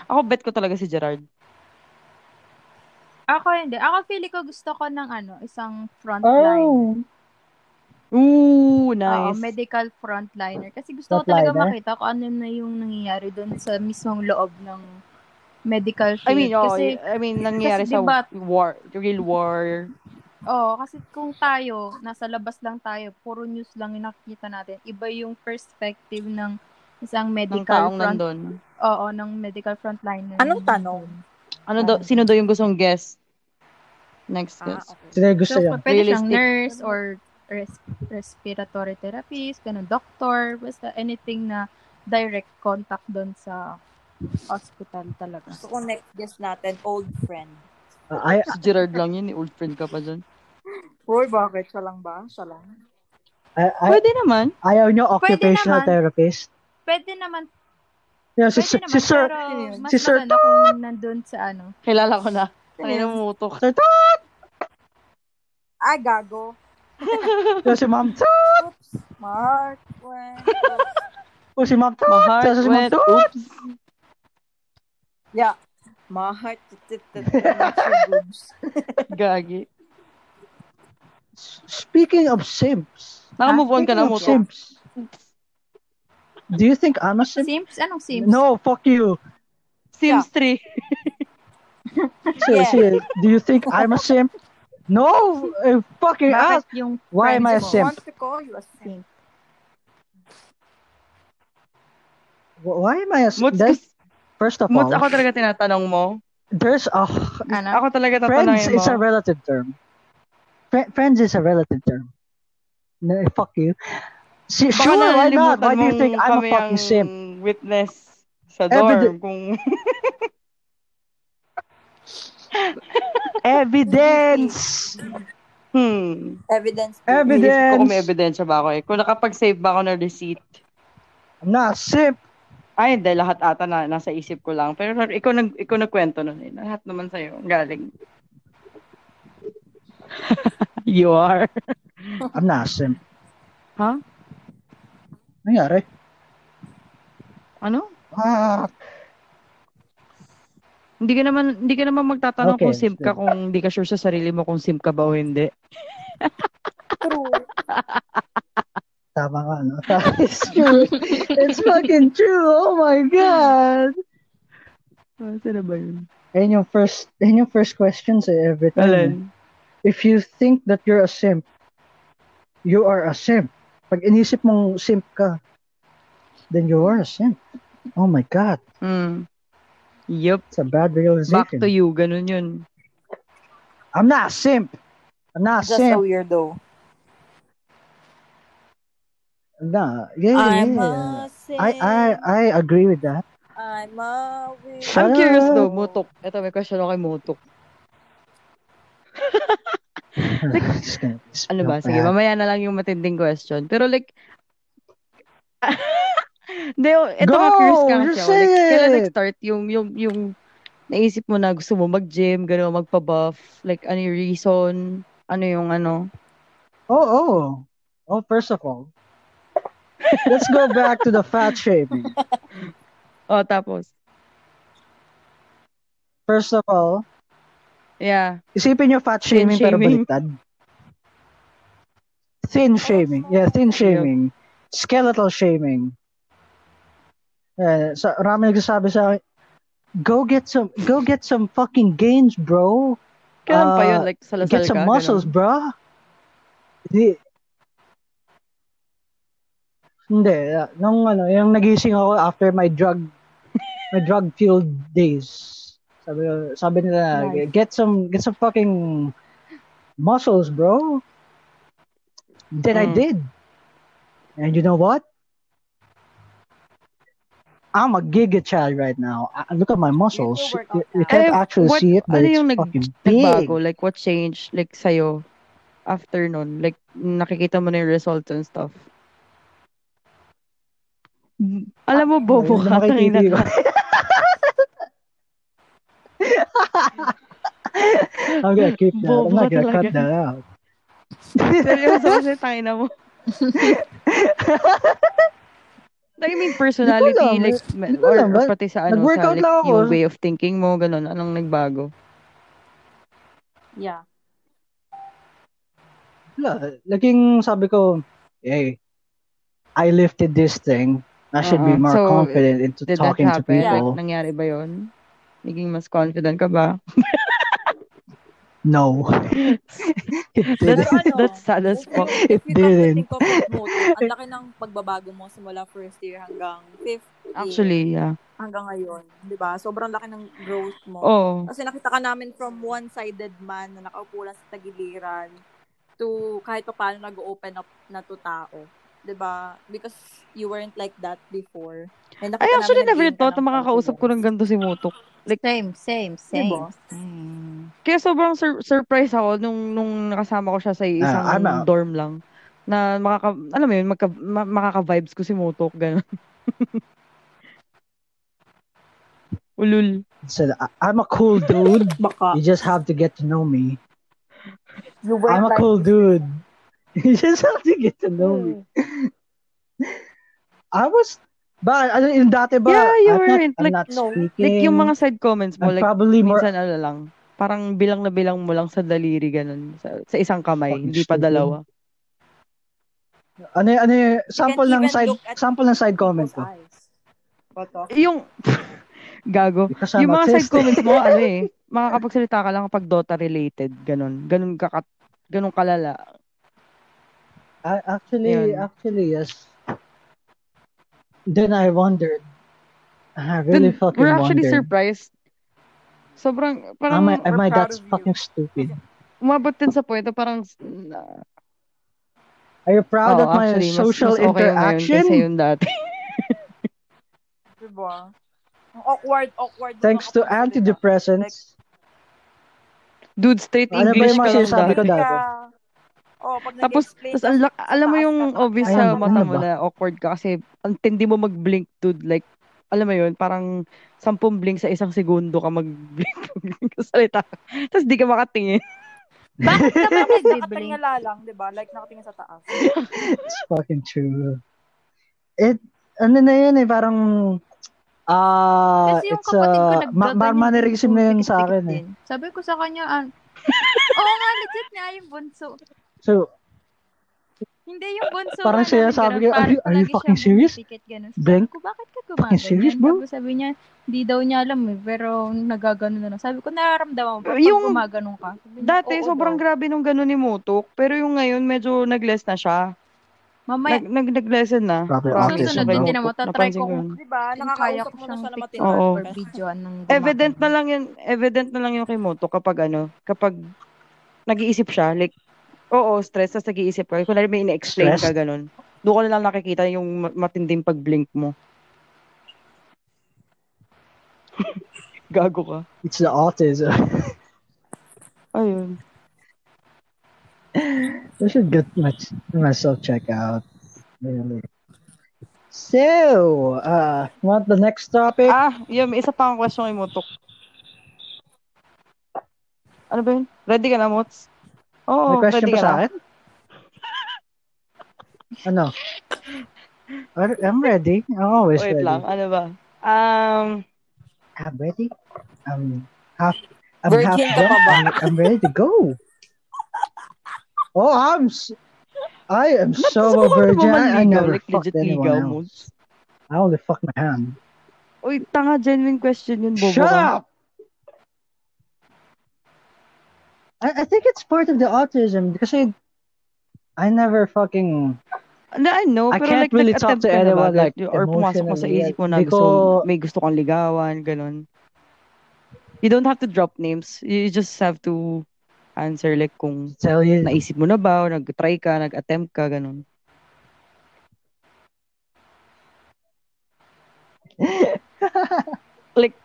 Ako bet ko talaga si Gerard. Ako hindi. Ako feeling ko gusto ko ng ano, isang frontline. Oh, Ooh, Oo, nice. medical frontliner. Kasi gusto ko talaga Frontliner? makita kung ano na yung nangyayari doon sa mismong loob ng medical field. I mean, oh, kasi, I mean, nangyayari kasi sa diba- war, real war. oh, kasi kung tayo, nasa labas lang tayo, puro news lang yung nakikita natin. Iba yung perspective ng isang ng medical taong front, nandun. oo, ng medical frontliner. Anong tanong? Ano daw, sino daw yung gustong guest? Next Ah, guest. okay. sila yung gusto So, niya. pwede siyang Realistic. nurse or res- respiratory therapist, ganun, doctor, basta anything na direct contact doon sa hospital talaga. Ko next guest natin, old friend. Uh, I, Si Gerard lang yun, eh, old friend ka pa dyan. Uy, bakit? Siya lang ba? Siya lang? I, I, Pwede naman. ayaw nyo occupational naman. therapist? Pwede naman, Yeah, si, pwede naman, si Sir, pero mas si Sir maganda kung nandun sa ano. Kilala ko na. Kanina umutok. Sir Tot! Ay, gago. Yeah, si Ma'am Tot! Oops. Mark. When? Oh, si Ma'am Tot! My heart Yeah, si Ma'am went, Tot! oops. Yeah. My heart. Gagi. Speaking of simps. Naka-move on ka speaking na, of Muto. simps. Do you think I'm a simp? Sims? Anong Sims? No, fuck you. Sims 3. [laughs] Si, si, do you think I'm a simp? No! Uh, fucking Bakit ask! yung Why am I a friends mo? simp? want to call you a simp. Wh- Why am I a Moods, that, kas- First of Moods, all, ako talaga tinatanong mo. there's a Ano? Ako talaga friends tatanungin is a mo. relative term. Fri- friends is a relative term. No, fuck you. Si, Baka sure, why not? Why do you think I'm a fucking simp? witness sa Evident- dorm kung [laughs] Evidence! hmm. Evidence. Evidence. Iniisip ko kung may ebidensya ba ako eh. Kung nakapag-save ba ako ng receipt. I'm not a simp. Ay, hindi. Lahat ata na nasa isip ko lang. Pero ikaw, nag, ikaw nagkwento nun eh. Lahat naman sa'yo. Galing. [laughs] you are. [laughs] I'm simp. Ha? Nangyari? Ano? Ah, Hindi ka naman hindi ka naman magtatanong Okay, kung simp ka kung hindi ka sure sa sarili mo kung simp ka ba o hindi. True. tama ka, no? [laughs] It's true. It's fucking true. Oh my God. Ah, saan na ba yun? Yan yung first, yan yung first question sa every time. Alin? If you think that you're a simp, you are a simp. Pag inisip mong simp ka, then you are a simp. Oh my God. Mm. Yup. It's a bad realization. Back to you. Ganun yun. I'm not a simp. I'm not a Just a simp. weirdo. Nah, yeah, I'm yeah. a simp. I, I, I agree with that. I'm a weirdo. Shut I'm curious up. though, Mutok. Ito, may question ako kay Mutok. [laughs] Just gonna Ano ba? Sige, mamaya na lang yung matinding question. Pero like, [laughs] Hindi, oh, ito Go! nga curious ka kasi ako. Like, kailan nag-start yung, yung, yung naisip mo na gusto mo mag-gym, gano'n, magpa-buff? Like, ano yung reason? Ano yung ano? Oh, oh. Oh, first of all, let's go back to the fat shaming. [laughs] Oh, tapos? First of all, Yeah. isipin nyo fat Thin shaming, pero shaming. baliktad. Thin shaming. Yeah, thin shaming. Skeletal shaming. Eh, sa marami nagsasabi sa akin, go get some go get some fucking gains, bro. Kailan pa yun? Uh, Like, salasal Get some ka? muscles, Ganon. bro. Hindi. Hindi. ah, Nung ano, yung nagising ako after my drug [laughs] my drug filled days. Sabi sabi nila, Nice. get some get some fucking muscles, bro. Then I Mm. did. And you know what? I'm a giga child right now. I, look at my muscles. You, you can't Eh, actually what- see it, but ano it's yung nag- fucking big. Nagbago? Like, what changed? Like, sa'yo? After nun? Like, nakikita mo na yung results and stuff. Alam mo, bobo Ayun, ka. [laughs] Tangina ko. [laughs] I'm gonna keep that. I'm Bobo not ka gonna cut talaga. that out. Seryoso kasi, tangina mo. [laughs] Like, I mean, personality, Hindi ko alam, like, hindi ko or, alam, or pati sa ano, sa, like, lang ako. yung way of thinking mo, ganun, anong nagbago? Yeah. Wala. Laging sabi ko, hey, I lifted this thing. I should be Uh-uh. more So, confident into talking to people. Like, nangyari ba yun? Naging mas confident ka ba? [laughs] No. [laughs] That's, ano, that's sad as fuck. It didn't. ang laki ng [laughs] pagbabago mo simula first year hanggang fifth year. Actually, yeah. Hanggang ngayon. Di ba? Sobrang laki ng growth mo. Oh. Kasi nakita ka namin from one-sided man na nakaupo lang sa tagiliran to kahit pa paano nag-open up na to tao. 'Di ba? Because you weren't like that before. And I actually never thought na makakausap ko ng ganito si Mutok. Same, same, same. Diba? same. Kaya sobrang sur- surprise ako nung, nung nakasama ko siya sa isang I'm out. dorm lang. Na makaka, alam mo yun, magka, ma- makaka-vibes ko si Mutok, gano'n. [laughs] Ulul. "I- I'm a cool dude. [laughs] Baka. You just have to get to know me. You I'm a like cool dude. [laughs] You just have to get to know me. I was, but ano, yung dati ba? Yeah, you I'm weren't, Not, I'm like, not no. speaking. Like yung mga side comments mo, I'm like probably more. minsan ano lang, parang bilang na bilang mo lang sa daliri, gano'n. Sa, sa isang kamay, Fucking hindi pa dalawa. Ano, ano, yung- sample ng side, sample ng side comment ko. Yung, [laughs] gago. Because I'm Yung mga side autistic. comments mo, [laughs] ano eh, makakapagsalita ka lang kapag Dota related, ganun. Ganun kakat, ganun kalala. I, actually, Yun. actually, yes. Then I wondered, I really Dude, fucking we're actually wonder. surprised. Sobrang, Am parang, I, am I proud that of you. fucking stupid? umabot din sa point parang, na- Are you proud Oo, of my actually, mas, social mas okay interaction? kaysa yung dati. [laughs] Diba? Awkward, awkward. Thanks to antidepressants. Dude, straight Ano ba English yung ka mga lang sinasabi ko dati. dati? Oh, pag Tapos, tapos ang, sa alam mo yung obvious Ayun, sa mata mo na awkward ka kasi ang tindi mo mag-blink, dude. Like, alam mo yun, parang sampung blink sa isang segundo ka mag-blink [laughs] pag salita. Tapos di ka makatingin. Bakit ka [laughs] ba nagbiblink? nakatingala lang, di ba? Like, nakatingin sa taas. [laughs] It's fucking true. It, ano na yun eh, parang, ah, Kasi yung it's, kapatid ko uh, naggaganyan ma- ma- mannerism na yun sa akin eh. Sabi ko sa kanya, an Oo nga, legit nga yung bunso. So, Hindi yung bunso. Parang siya sabi ko, are you- are you fucking serious? Sabi ko, bakit ka Fucking gumaganyan? serious, bro? Tapos sabi niya, hindi daw niya alam eh, pero nagagano na lang. Sabi ko, nararamdaman mo ba pag Yung- gumaganong ka? Sabi niya, Dati, "Oo sobrang daw." grabe nung gano'n ni Mutok. Pero yung ngayon, medyo nag-less na siya. Mamaya, Nag, nag, nag-lessen na. Promise, autism, susunod bro. din din mo, tatry ko kong yun. Di ba? kaya Nakakausap ko mo na siya na Oo. or videoan ng Evident na gumagano. lang yun, evident na lang yung kay Mutok kapag ano, kapag nag-iisip siya, like, oo, stress, tapos nag-iisip ka. Kung may ina-explain ka, Stressed? ganun. Doon ko na lang nakikita yung ma- matinding pag-blink mo. [laughs] Gago ka. it's the autism. [laughs] Ayun. I should get my, myself checked out. Really. So, uh, want the next topic? Ah, yun, may isa pa akong question kay Mutok. Ano ba yun? Ready ka na, Mots? Oo, May question pa ka sa na. akin? Ano? Are- I'm ready. I'm always Wait ready. lang, ano ba? Um, I'm ready. I'm half. I'm half Virgin ka drunk. pa ba? I'm, I'm ready to go. Oh, I'm. s- I am so a mo virgin. I, never Like, fucked legit anyone ligaw, else. Mots? I only fuck my hand. Uy, tanga, genuine question yun, bobo Shut ka. up. I, I think it's part of the autism because I, I never fucking I know, I pero can't like, really talk to anyone, like, or pumasok mo sa isip mo na like, gusto, may gusto kang ligawan, ganun. You don't have to drop names. You just have to answer like kung tell you. naisip mo na ba, o nag-try ka, nag-attempt ka, ganun. [laughs] Like,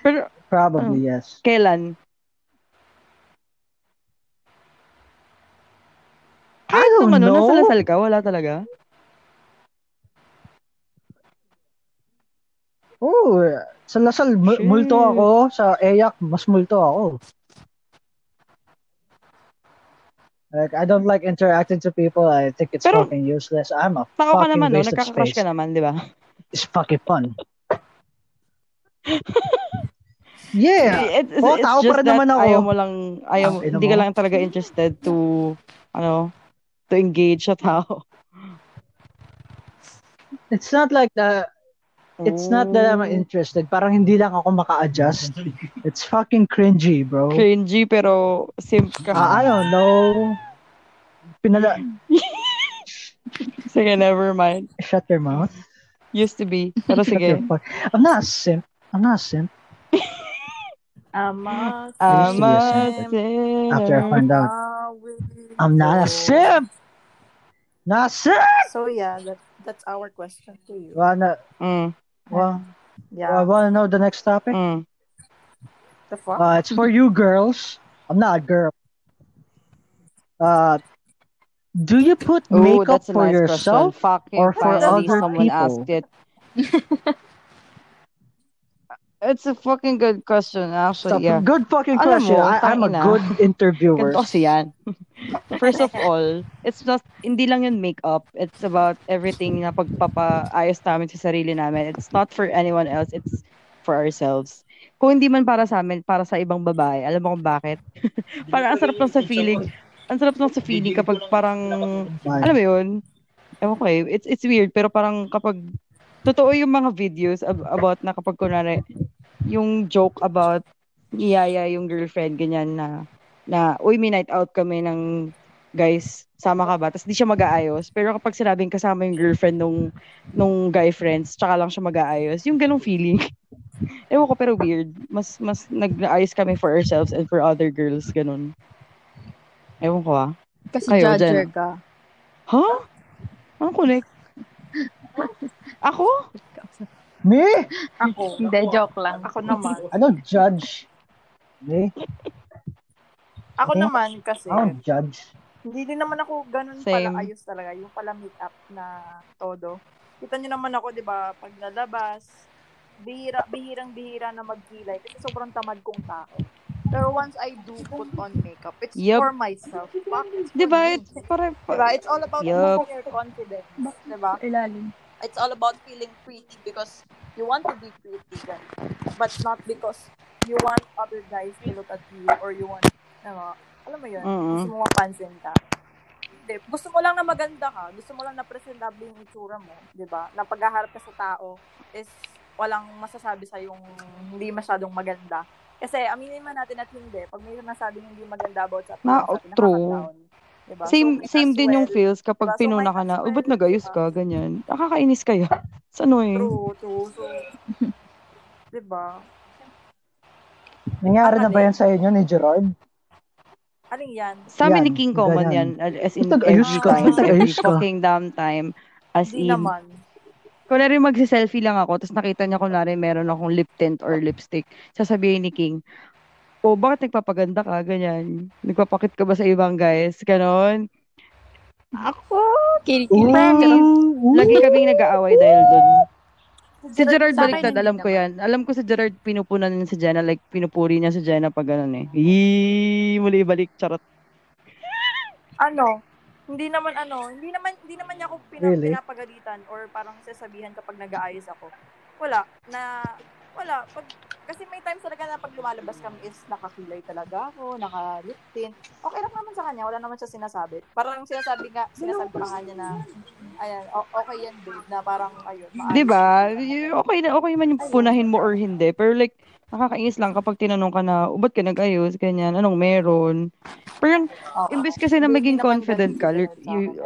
pero Probably yes. kailan? I don't ano, know. nasa Lasal ka, wala talaga? Oh, sa Lasal, Shit. multo ako. Sa EYAC, mas multo ako. Like, I don't like interacting to people. I think it's Pero- fucking useless. I'm a Tao ka fucking naman, no? waste of space. ka naman, di ba? It's fucking fun. [laughs] yeah. It, it's, Oh, it's tao pa rin that naman ako. ayaw mo lang, ayaw, ina hindi ka mo. lang talaga interested to, ano, to engage sa tao. It's not like the It's not that I'm Oh. interested. Parang hindi lang ako maka-adjust. [laughs] It's fucking cringy, bro. Cringy, pero simp ka. Ah, I don't know. Pinala... [laughs] Sige, never mind. Shut your mouth. Used to be. Pero Shut sige. your fuck. I'm not a simp. I'm not a simp. I used to be a I'm simp. a After I sinner. find out I'm not a simp. Not a simp. So yeah, that that's our question to you. Wanna, Mm, well, Yeah. i wanna know the next topic? mm. the fuck? Uh, it's for you girls. I'm not a girl. Uh, do you put Oh, makeup that's for nice yourself? question. Or for finally other someone people? asked it. [laughs] It's a fucking good question, Stop. actually. Yeah. Good fucking Alam question. mo, I, I'm a tangina. good interviewer. Ganito kasi yan. [laughs] First of all, it's just, hindi lang yun makeup. It's about everything na pagpapaayos namin sa sarili namin. It's not for anyone else. It's for ourselves. Kung hindi man para sa amin, para sa ibang babae. Alam mo kung bakit? [laughs] parang ang sarap lang sa feeling. Ang sarap lang sa feeling kapag parang, alam mo yun? Ewan ko eh. It's, it's weird, pero parang kapag, totoo yung mga videos ab- about na kapag kunwari, yung joke about niyaya yung girlfriend, ganyan na, na, uy, may night out kami ng guys, sama ka ba? Tapos di siya mag-aayos. Pero kapag sinabing kasama yung girlfriend nung, nung guy friends, tsaka lang siya mag-aayos, yung ganong feeling. [laughs] Ewan ko, pero weird. Mas, mas nag-aayos kami for ourselves and for other girls, ganun. Ewan ko ah. Kasi Kayo, judger Jen. ka. Ha? Anong connect? Ako? Me? Ako. Hindi, joke lang. Ako naman. [laughs] Ano judge? Me? Ako Eh? naman kasi, I don't judge. hindi din naman ako ganun Same. pala ayos talaga. Yung pala meet up na todo. Kita nyo naman ako, di ba, pag lalabas, bihira, bihirang bihira na magkilay kasi sobrang tamad kong tao. Pero once I do put on makeup, it's Yup. for myself. Di ba? It's para, Diba? It's all about Yup. your confidence. Diba? Ilalim. It's all about feeling pretty because you want to be pretty. Ganun. But not because you want other guys to look at you or you want, ano, alam mo yun, Mm-mm. gusto mo mapansin ka. Hindi, gusto mo lang na maganda ka, gusto mo lang na presentable yung itsura mo, di ba? Na paghaharap ka sa tao is walang masasabi sa yung hindi masyadong maganda. Kasi aminin man natin at hindi, pag may nasabing hindi maganda about sa Na- appearance natin, true. Diba? same So, same din yung well, feels kapag Diba? So, pinuna might ka na, oh, well, ba't nag-ayos diba? ka? Ganyan. Nakakainis kaya. It's annoying. True, true. So, diba? Nangyari Ano na ba yan sa inyo ni Gerard? Aling yan? Sa amin ni Yan, King Common yan. As in, Nag-ayos every ka, time. Every nag-ayos ka. fucking damn time. As Hindi in, naman. kunwari magsiselfie lang ako, tapos nakita niya kunwari meron akong lip tint or lipstick, sasabihin ni King, oh, bakit nagpapaganda ka? Ganyan. Nagpapakit ka ba sa ibang guys? Ganon. Ako, Kilikili. Ooh, lagi kaming nag-aaway dahil dun. Si Gerard baliktad, alam ko yan. Alam ko si Gerard pinupunan niya si Jenna, like pinupuri niya si Jenna pag ganun eh. Eee, muli balik, charot. Ano? Hindi naman ano, hindi naman hindi naman niya ako pina, Really? pinapagalitan or parang sasabihan kapag nag-aayos ako. Wala na wala pag kasi may times talaga na pag lumalabas kami is nakakilay talaga ako, naka-lip tint. Okay lang naman sa kanya, wala naman siya sinasabi. Parang sinasabi nga, sinasabi pa nga niya na ayan, okay yan babe, na parang ayun, maayos. 'Di ba? Y- Okay na okay man yung punahin mo or hindi, pero like nakakainis lang kapag tinanong ka na, "O, ba't ka nag-ayos?" ganyan, anong meron? Pero Oo. imbes kasi na maging confident ka, you,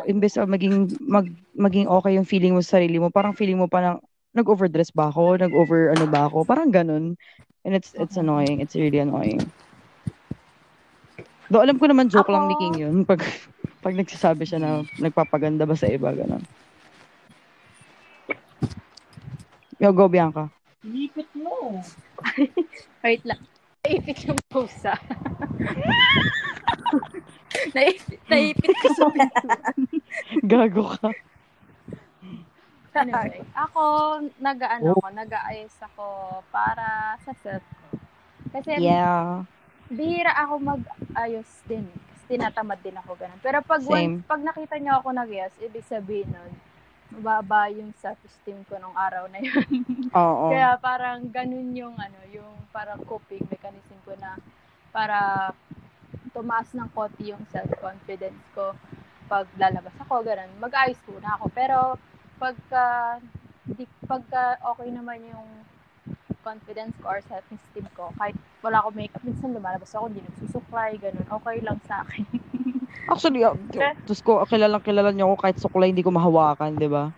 imbes na maging mag, maging okay yung feeling mo sa sarili mo, parang feeling mo pa na nag-overdress ba ako, nag-over ano ba ako, parang ganun. And it's it's annoying, it's really annoying. Do alam ko naman joke lang ni Ako- King yun [laughs] pag pag nagsasabi siya na nagpapaganda ba sa iba ganun. Yo, go Bianca. [laughs] Wait lang. Naipit yung pusa. [laughs] naipit, naipit ko sa pintuan. Gago ka. Anyway, [laughs] ako, nag-ano Oh. ako, nag-aayos ako para sa self ko. Kasi Yeah. bihira ako mag-ayos din. Kasi tinatamad din ako ganun. Pero pag, Same. once, pag nakita niyo ako nag-ayos, ibig sabihin nun, mababa yung self-esteem ko nung araw na yun. [laughs] Oo. Kaya parang ganun yung ano, yung parang coping mechanism ko na para tumaas ng konti yung self-confidence ko pag lalabas ako, ganun. Mag-ayos muna ako. Pero pagka, di, pagka okay naman yung confidence ko or self-esteem ko, kahit wala ako makeup, minsan lumalabas ako, hindi nagsusuklay, ganun. Okay lang sa akin. [laughs] Actually, uh, Diyos ko, kilalang kilala niyo ako kahit suklay hindi ko mahawakan, di ba?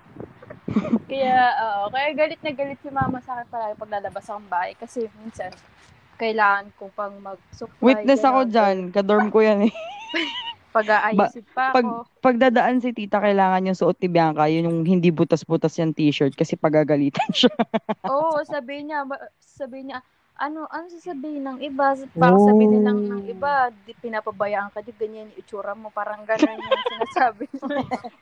[laughs] Kaya, oo. Kaya galit na galit si mama sa akin palagi pag lalabas akong bahay. Kasi minsan, kailangan kong pang mag-supply. Witness ako ganun, dyan. Kadorm ko yan eh. [laughs] Pag-aayusin pa Pag, ako. pag dadaan si tita, kailangan yung suot ni Bianca, yun yung hindi butas-butas yung t-shirt kasi pagagalitan [laughs] siya. Oo, sabihin niya, ba- sabihin niya, ano, ano sasabihin ng iba? Parang sabihin nilang ng iba, di, pinapabayaan ka, di ganyan yung itsura mo, parang ganyan yung [laughs] sinasabi mo.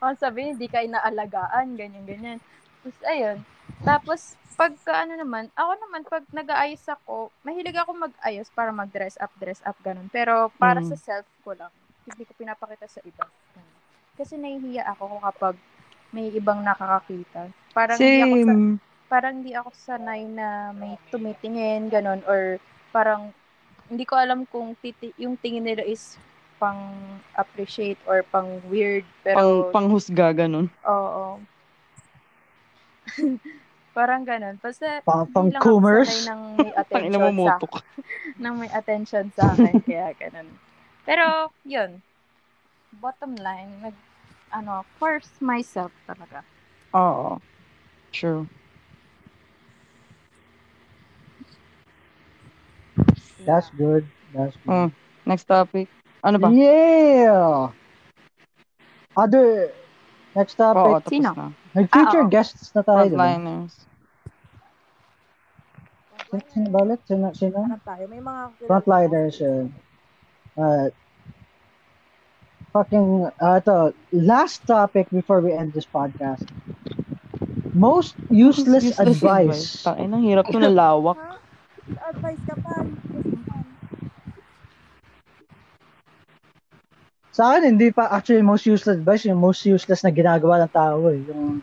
Ang sabihin, di ka inaalagaan, ganyan, ganyan. Tapos, ayun. Tapos, pagka ano naman, ako naman, pag nag-aayos ako, mahilig ako mag-ayos para mag-dress up, dress up, ganun. Pero para Mm. sa self ko lang, hindi ko pinapakita sa iba. Kasi nahihiya ako kapag may ibang nakakakita. Parang hindi ako sa, Same. parang hindi ako sanay na may tumitingin, ganun, or parang hindi ko alam kung titi- yung tingin nila is pang appreciate or pang weird, Pang, pero panghusga, ganun. oo. [laughs] parang ganun. Basta Pang, pang sanay ng may [laughs] attention mo, sa [laughs] ng may attention sa akin, kaya ganun. Pero, yun. bottom line, nag, ano, first myself talaga. Oo. True. That's good. That's good. Mm. Next topic. Ano ba? Yeah. Other next Oo, topic. tapos Sino? na. May future Ah, oo. guests na tayo. diba? Frontliners. Sino, sino ba ulit? Sino? sino? Hanap tayo. May mga Frontliners. Uh, uh, fucking, uh, ito, last topic before we end this podcast. Most useless, advice. Tangin, ang hirap to na lawak. Ha? [laughs] Advice ka pa. Useless naman. Sa akin, hindi pa actually most useless advice, yung most useless na ginagawa ng tao eh. Yung,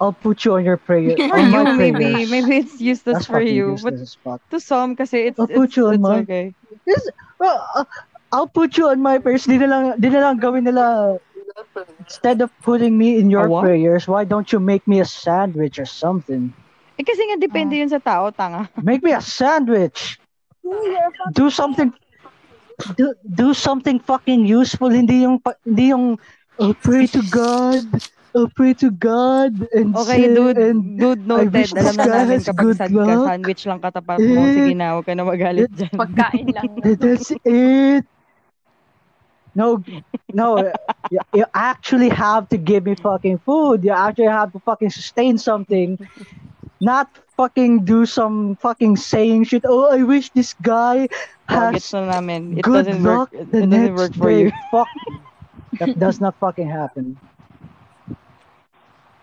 I'll put you on your prayer. [laughs] For you, maybe. Maybe it's useless That's for you. But useless as fuck. to some, kasi it's, I'll it's, put you on it's my- okay. Yes, well, uh, I'll put you on my prayers. Di na lang, di na lang gawin nila, instead of putting me in your A what? prayers, why don't you make me a sandwich or something? Eh, kasi nga depende yun sa tao, tanga. Make me a sandwich. Do something, do, do something fucking useful. Hindi yung, hindi yung, oh, pray to God. Oh, pray to God. And Okay, say- dude, and dude I noted. wish Alam na namin kapag good sad ka, sandwich lang katapat mo. Sige na, huwag ka na magalit dyan. Pagkain lang [laughs] That's it. No, no, uh, you, you actually have to give me fucking food. You actually have to fucking sustain something. Not fucking do some fucking saying shit. Oh, I wish this guy Oh, has na namin. It good doesn't luck work. It, the it doesn't work for day. you. Fuck. That does not fucking happen.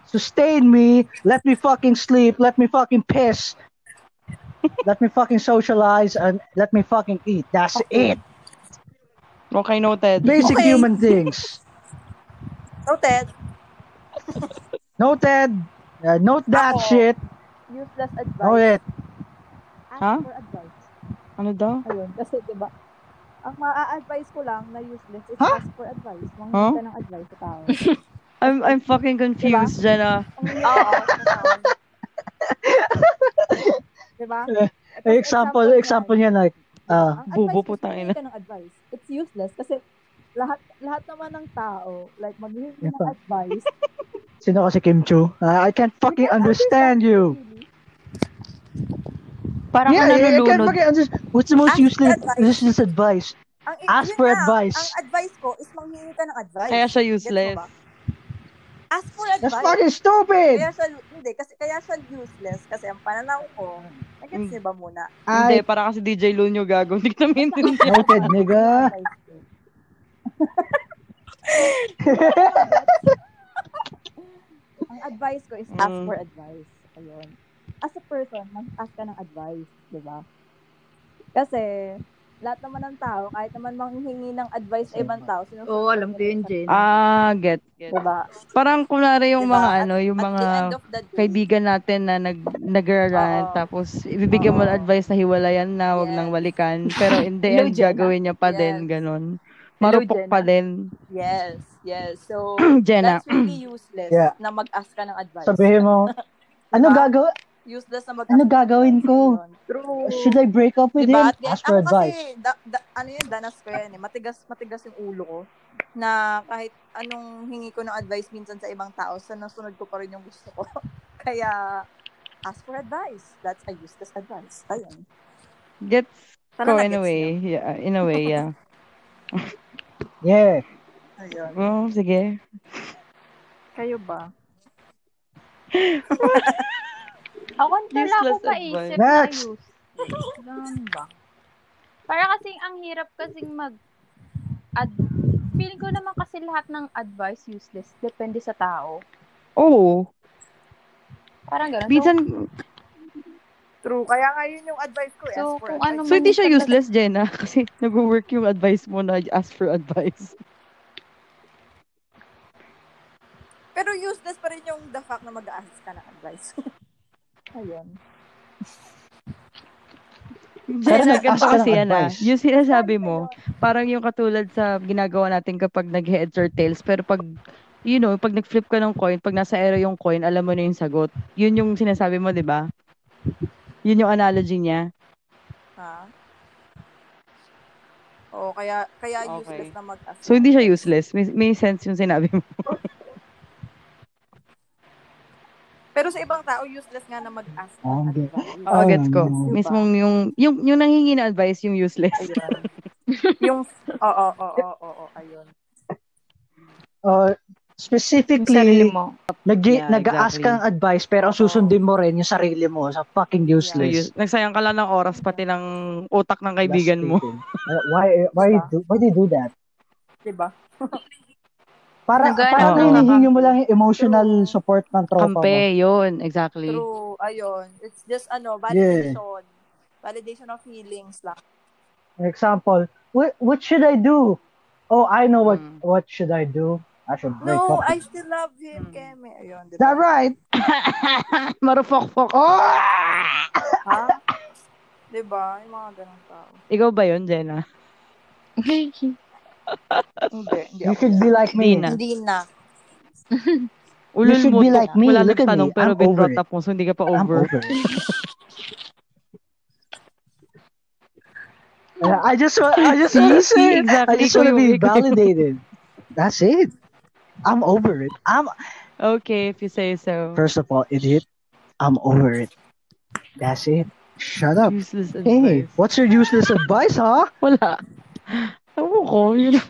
Sustain me. Let me fucking sleep. Let me fucking piss. let me fucking socialize and let me fucking eat. That's it. Okay, noted. Basic Okay. human things. Noted. Noted. Uh, note that Ako. shit. Useless advice. Note it. Ask Ha? for advice. Ano daw? Ayun. Kasi, di ba, ang maa-advise ko lang na useless is Ha? ask for advice. Manghingi Huh? ka ng advice sa tao. [laughs] I'm I'm fucking confused, Jenna. Advice [laughs] sa tao. Diba? Eh, Ito, Example, example niya like, uh, Ang Bubo advice po manghingi ka ng advice. It's useless kasi lahat lahat naman ng tao, like maghihingi Yeah, ng advice. [laughs] sino kasi Kim Chu? Uh, I can't fucking can't understand you. really. Parang Yeah, yeah, I can't fucking understand. What's the most Ask useless, advice. useless advice? Ang, Ask for nga, advice. Ang advice ko is manghingi ka ng advice. Kaya siya useless. Ask for That's advice. fucking stupid. Kaya siya, hindi, kasi kaya siya useless kasi ang pananaw ko, nagets niyo ba muna? Hindi, I para kasi DJ Lunyo gago. Hindi ko namin intindihan. [laughs] noted, nigga. Advice [laughs] ko. ang advice ko is ask Mm. for advice. Ayun. As a person, mag-ask ka ng advice, di ba? Kasi, lahat naman ng tao, kahit naman manghingi ng advice sa ibang tao, sinusunod Oo, alam ko yun, Jen. Ah, get, get. Di ba? Parang kunwari yung Diba? mga At- ano, yung At mga day, kaibigan natin na nag nagrarant Oo. tapos ibibigyan mo ng advice na hiwalayan na wag Yes. nang balikan pero in the [laughs] Hello, end gagawin niya pa Yes. din ganon Hello, marupok Jenna. pa din yes, yes. So, [clears throat] Jenna that's really useless Yeah. na mag-ask ka ng advice. Sabihin mo, [laughs] ano Diba? gagawin? Useless na mag-ask Ano gagawin ko? True. Should I break up with Diba? him? Ask for advice. kasi, da, da, ano yun, danas ko yan eh. Matigas, matigas yung ulo ko. Na kahit anong hingi ko ng advice minsan sa ibang tao, sa nasunod ko pa rin yung gusto ko. [laughs] Kaya, ask for advice. That's a useless advice. Ayun. gets Sana ko in a way niyo. yeah, in a way yeah [laughs] Yeah. Ayun. oh, sige Kayo ba? [laughs] [laughs] Ako wala Useless ako paisip advice. na Next. useless. Ganun ba? Para kasing ang hirap kasing mag ad feeling ko naman kasi lahat ng advice useless depende sa tao. oh Parang ganun. minsan True. Kaya nga yun yung advice ko. eh. So, ask for kung advice. ano so hindi siya useless Jenna [laughs] kasi nag-work yung advice mo na ask for advice Pero useless pa rin yung the fact na mag-ask ka ng advice. [laughs] Ayun. Pero nag-ask ka kasi yan ah. Yung sinasabi mo, parang yung katulad sa ginagawa natin kapag nag-heads or tails, pero pag, you know, pag nag-flip ka ng coin, pag nasa arrow yung coin, alam mo na yung sagot. Yun yung sinasabi mo, di ba? Yun yung analogy niya. Ha? Oo, kaya kaya Okay. useless na mag-ask. So, hindi siya useless. May, may sense yung sinabi mo. [laughs] Pero sa ibang tao, useless nga na mag-ask. Oh, okay. advice. Oo, gets ko. no. Mismong yung, yung, yung nanghingi na advice, yung useless. Yung, oo, oo, oo, oo, ayun. Uh, specifically, mo. nag Yeah, nag-a-ask exactly. kang advice pero ang susundin mo rin yung sarili mo sa fucking useless. use- nagsayang ka lang ng oras pati ng utak ng kaibigan mo. Uh, why why do, why do you do that? Diba? [laughs] Para Nag- para Oo. hinihingi mo lang yung emotional support ng tropa mo. Kampe, yun. Exactly. True, ayun. It's just, ano, validation. Validation of feelings lang. Example, what what should I do? Oh, I know what Mm. what should I do? I should break No, up. I still love him, Hmm. Keme. Ayun, Is that diba? right? [laughs] Marufok-fok. Ha? Diba? Yung mga ganong tao. Ikaw ba yun, Jenna? [laughs] Hindi, hindi You ako. should be like me. Hindi na. Hindi na. Ulul should mo be to. like me. Wala Look at nagtanong me. pero I'm over binrot it. up mo so hindi ka pa I'm over. over it. [laughs] I just wa- I just want to See? say Exactly. I just want to yung- be ikaw validated. That's it. I'm over it. I'm Okay, if you say so. first of all, idiot. I'm over it. That's it. Shut up. Useless Hey, advice. what's your useless advice, huh? Wala. Ewan ko. Yun. [laughs]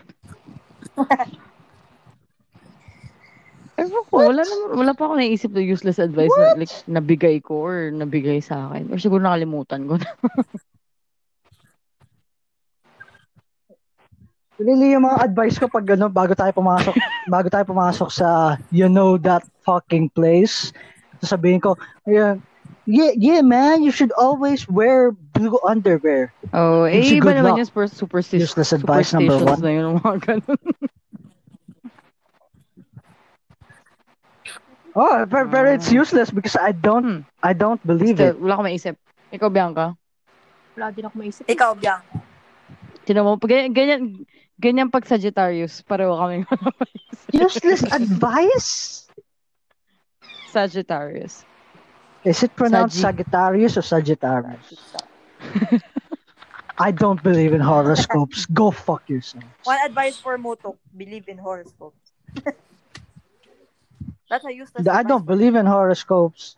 Ewan ko. Wala, naman, wala pa ako naisip na useless advice na like, nabigay ko or nabigay sa akin. Or siguro nakalimutan ko na. [laughs] Really, yung mga advice ko pag ano, bago tayo pumasok, [laughs] bago tayo pumasok sa you know that fucking place, sasabihin ko, ayan, yeah, yeah, man, you should always wear blue underwear. Oh, eh, you iba naman luck. yung super, superstition. Useless advice number superstitions one. na yun, mga ganun. [laughs] Oh, but, but it's Ah. useless because I don't, I don't believe Still, it. wala ko maisip. Ikaw, Bianca? Wala din ako maisip. Ikaw, Biang. Tinan mo, ganyan, ganyan, ganyan pag Sagittarius, pareho kami [laughs] Useless advice? Sagittarius. Is it pronounced Sagittarius or Sagittarius? [laughs] I don't believe in horoscopes. Go fuck yourself. One advice for Mutok, believe in horoscopes. [laughs] That's a useless I don't believe in horoscopes.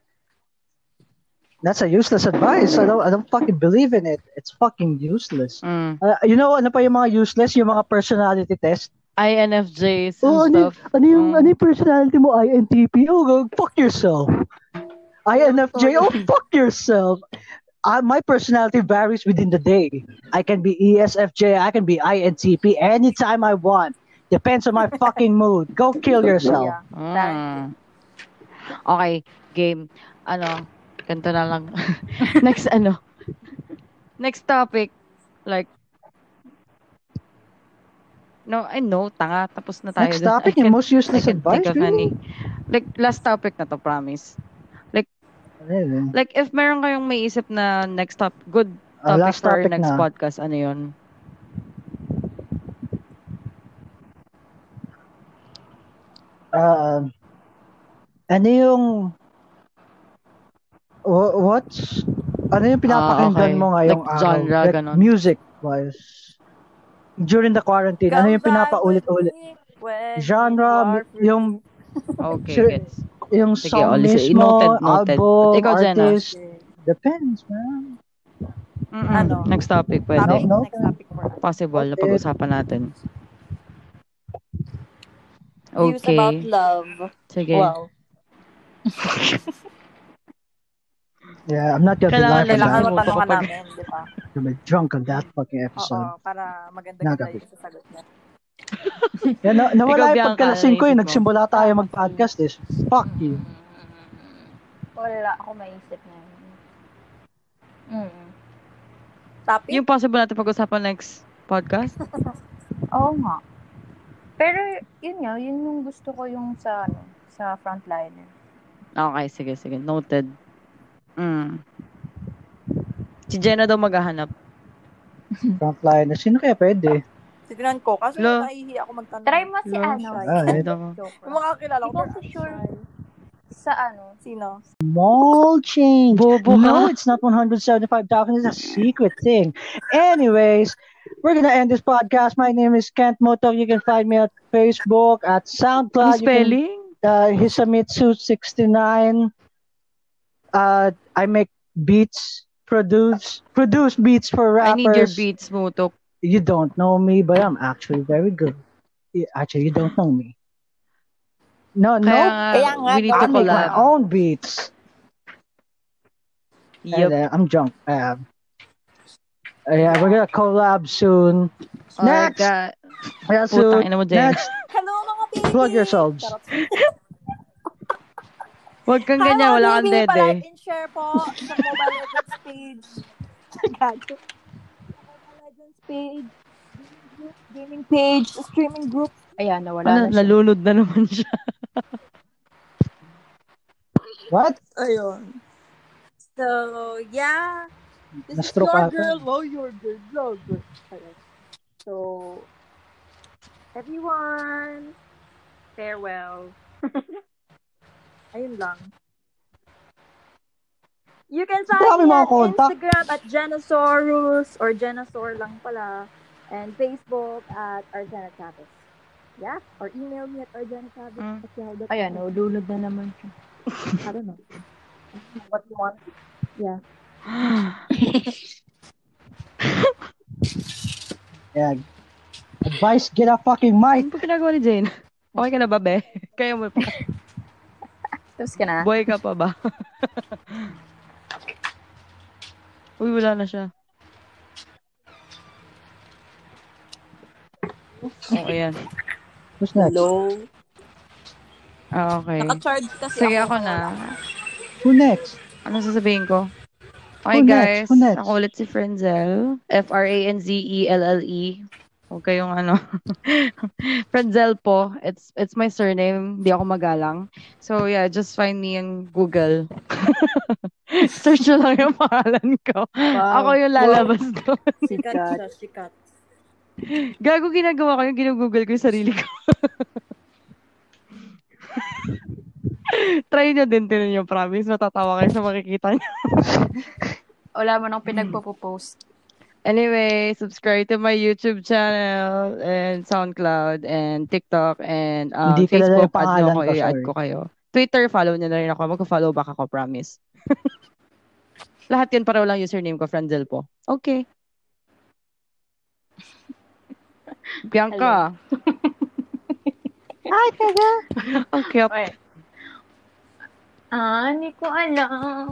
That's a useless advice. I don't I don't fucking believe in it. It's fucking useless. Mm. Uh, you know ano pa yung mga useless, yung mga personality test? INFJs and Oh, ano, stuff. ano yung Mm. ano yung personality mo? INTP? Oh, go fuck yourself. INFJ? Oh, fuck yourself. Uh, my personality varies within the day. I can be ESFJ, I can be INTP anytime I want. Depends on my [laughs] fucking mood. Go kill yourself. Yeah. Mm. Okay, game. Ano, ganito na lang. [laughs] Next, ano. Next topic. Like, no, I know, tanga. Tapos na tayo. Next dun. topic, can- most useless I can advice. think of any. Really? Like, last topic na to, promise. Really? Like, if meron kayong may isip na next top, good Uh, topic last for topic next na. podcast, ano yun? Uh, ano yung wha- what's ano yung pinapakinggan Ah, okay. mo ngayong Like araw? genre, Like, ganon. music wise. During the quarantine, ano yung pinapaulit-ulit? Genre, yung Okay, gets. Yung Sige, song listen, mismo, noted, noted. album, Ikaw, Jenna. artist. Depends, man. Mm-mm. Ano? Next topic, pwede. Topic, No, no. next topic for us. Possible, na Okay. pag-usapan natin. Views Okay. about love. Sige. Wow. [laughs] Yeah, I'm not gonna Kailangan lie Kailangan that. mo matanungan kapag- namin, di ba? I'm drunk on that fucking Oo, episode. para maganda Nagabi. ganda yung sasagot niya. [laughs] Yeah, na, nawala Ikaw, yung pagkalasing ko eh. Nagsimula tayo mag-podcast eh. Fuck you. Wala ako maisip na yun. Mm. Topic? Yung possible natin pag-usapan next podcast? [laughs] Oo nga. Pero, yun nga, yun yung gusto ko yung sa, ano, sa frontliner. Okay, sige, sige. Noted. Mm. Si Jenna daw maghahanap. Frontliner. Sino kaya pwede? Tignan ko. Kaso Lo. naihi ako magtanong. Try mo si No, ano. Ah, eh. Joke Yung mga kakilala ko. For I'm sure. Sa ano. Sino? Small change. Bobo No, it's not 175,000. It's a secret thing. Anyways, we're gonna end this podcast. My name is Kent Moto. You can find me at Facebook, at Ang SoundCloud. Can, spelling? uh, Hisamitsu69. Uh, I make beats, produce, produce beats for I rappers. need your beats, Moto. You don't know me, but I'm actually very good. Actually, you don't know me. No, Kaya no. nga, Kaya nga, we need I to make my own beats. And, uh, I'm drunk. Uh, yeah, we're gonna collab soon. Next! Alright, Yeah, soon. ina. Next, [laughs] Hello mga baby! plug yourselves. Charot. [laughs] Huwag kang Hi, ganyan, mga wala kang dede. Pa-like and share po sa Mobile Legends page. Gago. [laughs] Page. Gaming page, streaming group. Ayan, nawala Ano, na siya. nalunod na naman siya. [laughs] What? Ayun. So, yeah. This is Na-stroke your ata. girl. Oh, your girl. Your girl. Ayun. So, everyone, farewell. [laughs] Ayun lang. You can find Marami me contact. Instagram at Genosaurus or Genosaur lang pala. And Facebook at Arjana Chavez. Yeah? Or email me at Arjana Chavez Mm. at yahoo.com. Ayan, nulunod na naman siya. I don't know. What you want. Yeah. [laughs] Yeah. Advice, get a fucking mic. Ano ba ginagawa ni Jane? Okay ka na ba, be? Kaya mo pa. [laughs] Tapos ka na. Boy ka pa ba? [laughs] Uy, wala na siya. Oh, ayan. Who's next? Hello? Ah, okay. Naka-charge kasi Sige, ako ako. na. Who next? Ano sasabihin ko? Okay, Who next? guys. Who next? Ako ulit si Frenzel. F-R-A-N-Z-E-L-L-E. Huwag kayong ano. [laughs] Frenzel po. It's it's my surname. Hindi ako magalang. So, yeah, just find me in Google. [laughs] Search nyo lang yung pangalan ko. Ako yung lalabas doon. [laughs] Sikat siya, sikat. Gago ginagawa ko yung ginugoogle ko yung sarili ko. Try nyo din, tinan nyo, promise. Matatawa kayo sa makikita nyo. Wala mo nang pinagpo-post. Anyway, subscribe to my YouTube channel and SoundCloud and TikTok and uh, Hindi Facebook. yung Add nyo ako, ko, i-add ko kayo. Twitter, follow nyo na rin ako. Magka-follow back ako, promise. [laughs] Lahat yun pareho lang username ko, Frenzel po. Okay. [laughs] Bianca. Hi, Kaga. Okay. Okay. Ah, hindi ko alam.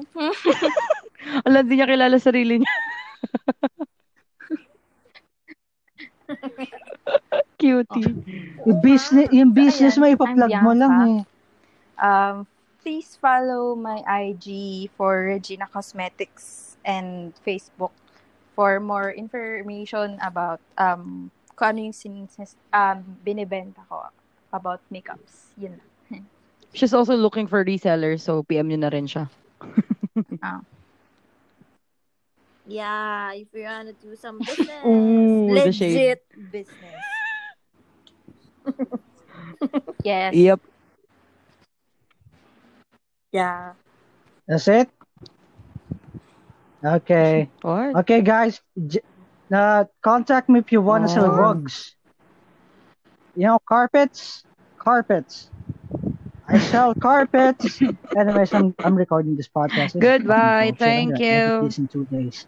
[laughs] Alam, di niya kilala sarili niya. Cutie. Yung business, yung business mo, Ayan, ipa-plug I'm mo lang eh. Um, please follow my IG for Regina Cosmetics and Facebook for more information about um kung ano yung sin, um, binibenta ko about makeups. Yun lang. She's also looking for resellers, so PM nyo na rin siya. Yeah, if you wanna do some [laughs] business. Ooh, legit business. [laughs] Yes. Yep. Yeah. That's it? Okay. What? Okay, guys. J- uh, contact me if you want to sell Oh. rugs. You know, carpets? Carpets. I sell carpets. [laughs] Anyways, I'm, I'm recording this podcast. Goodbye. Shit, I'm Thank you. This in two days.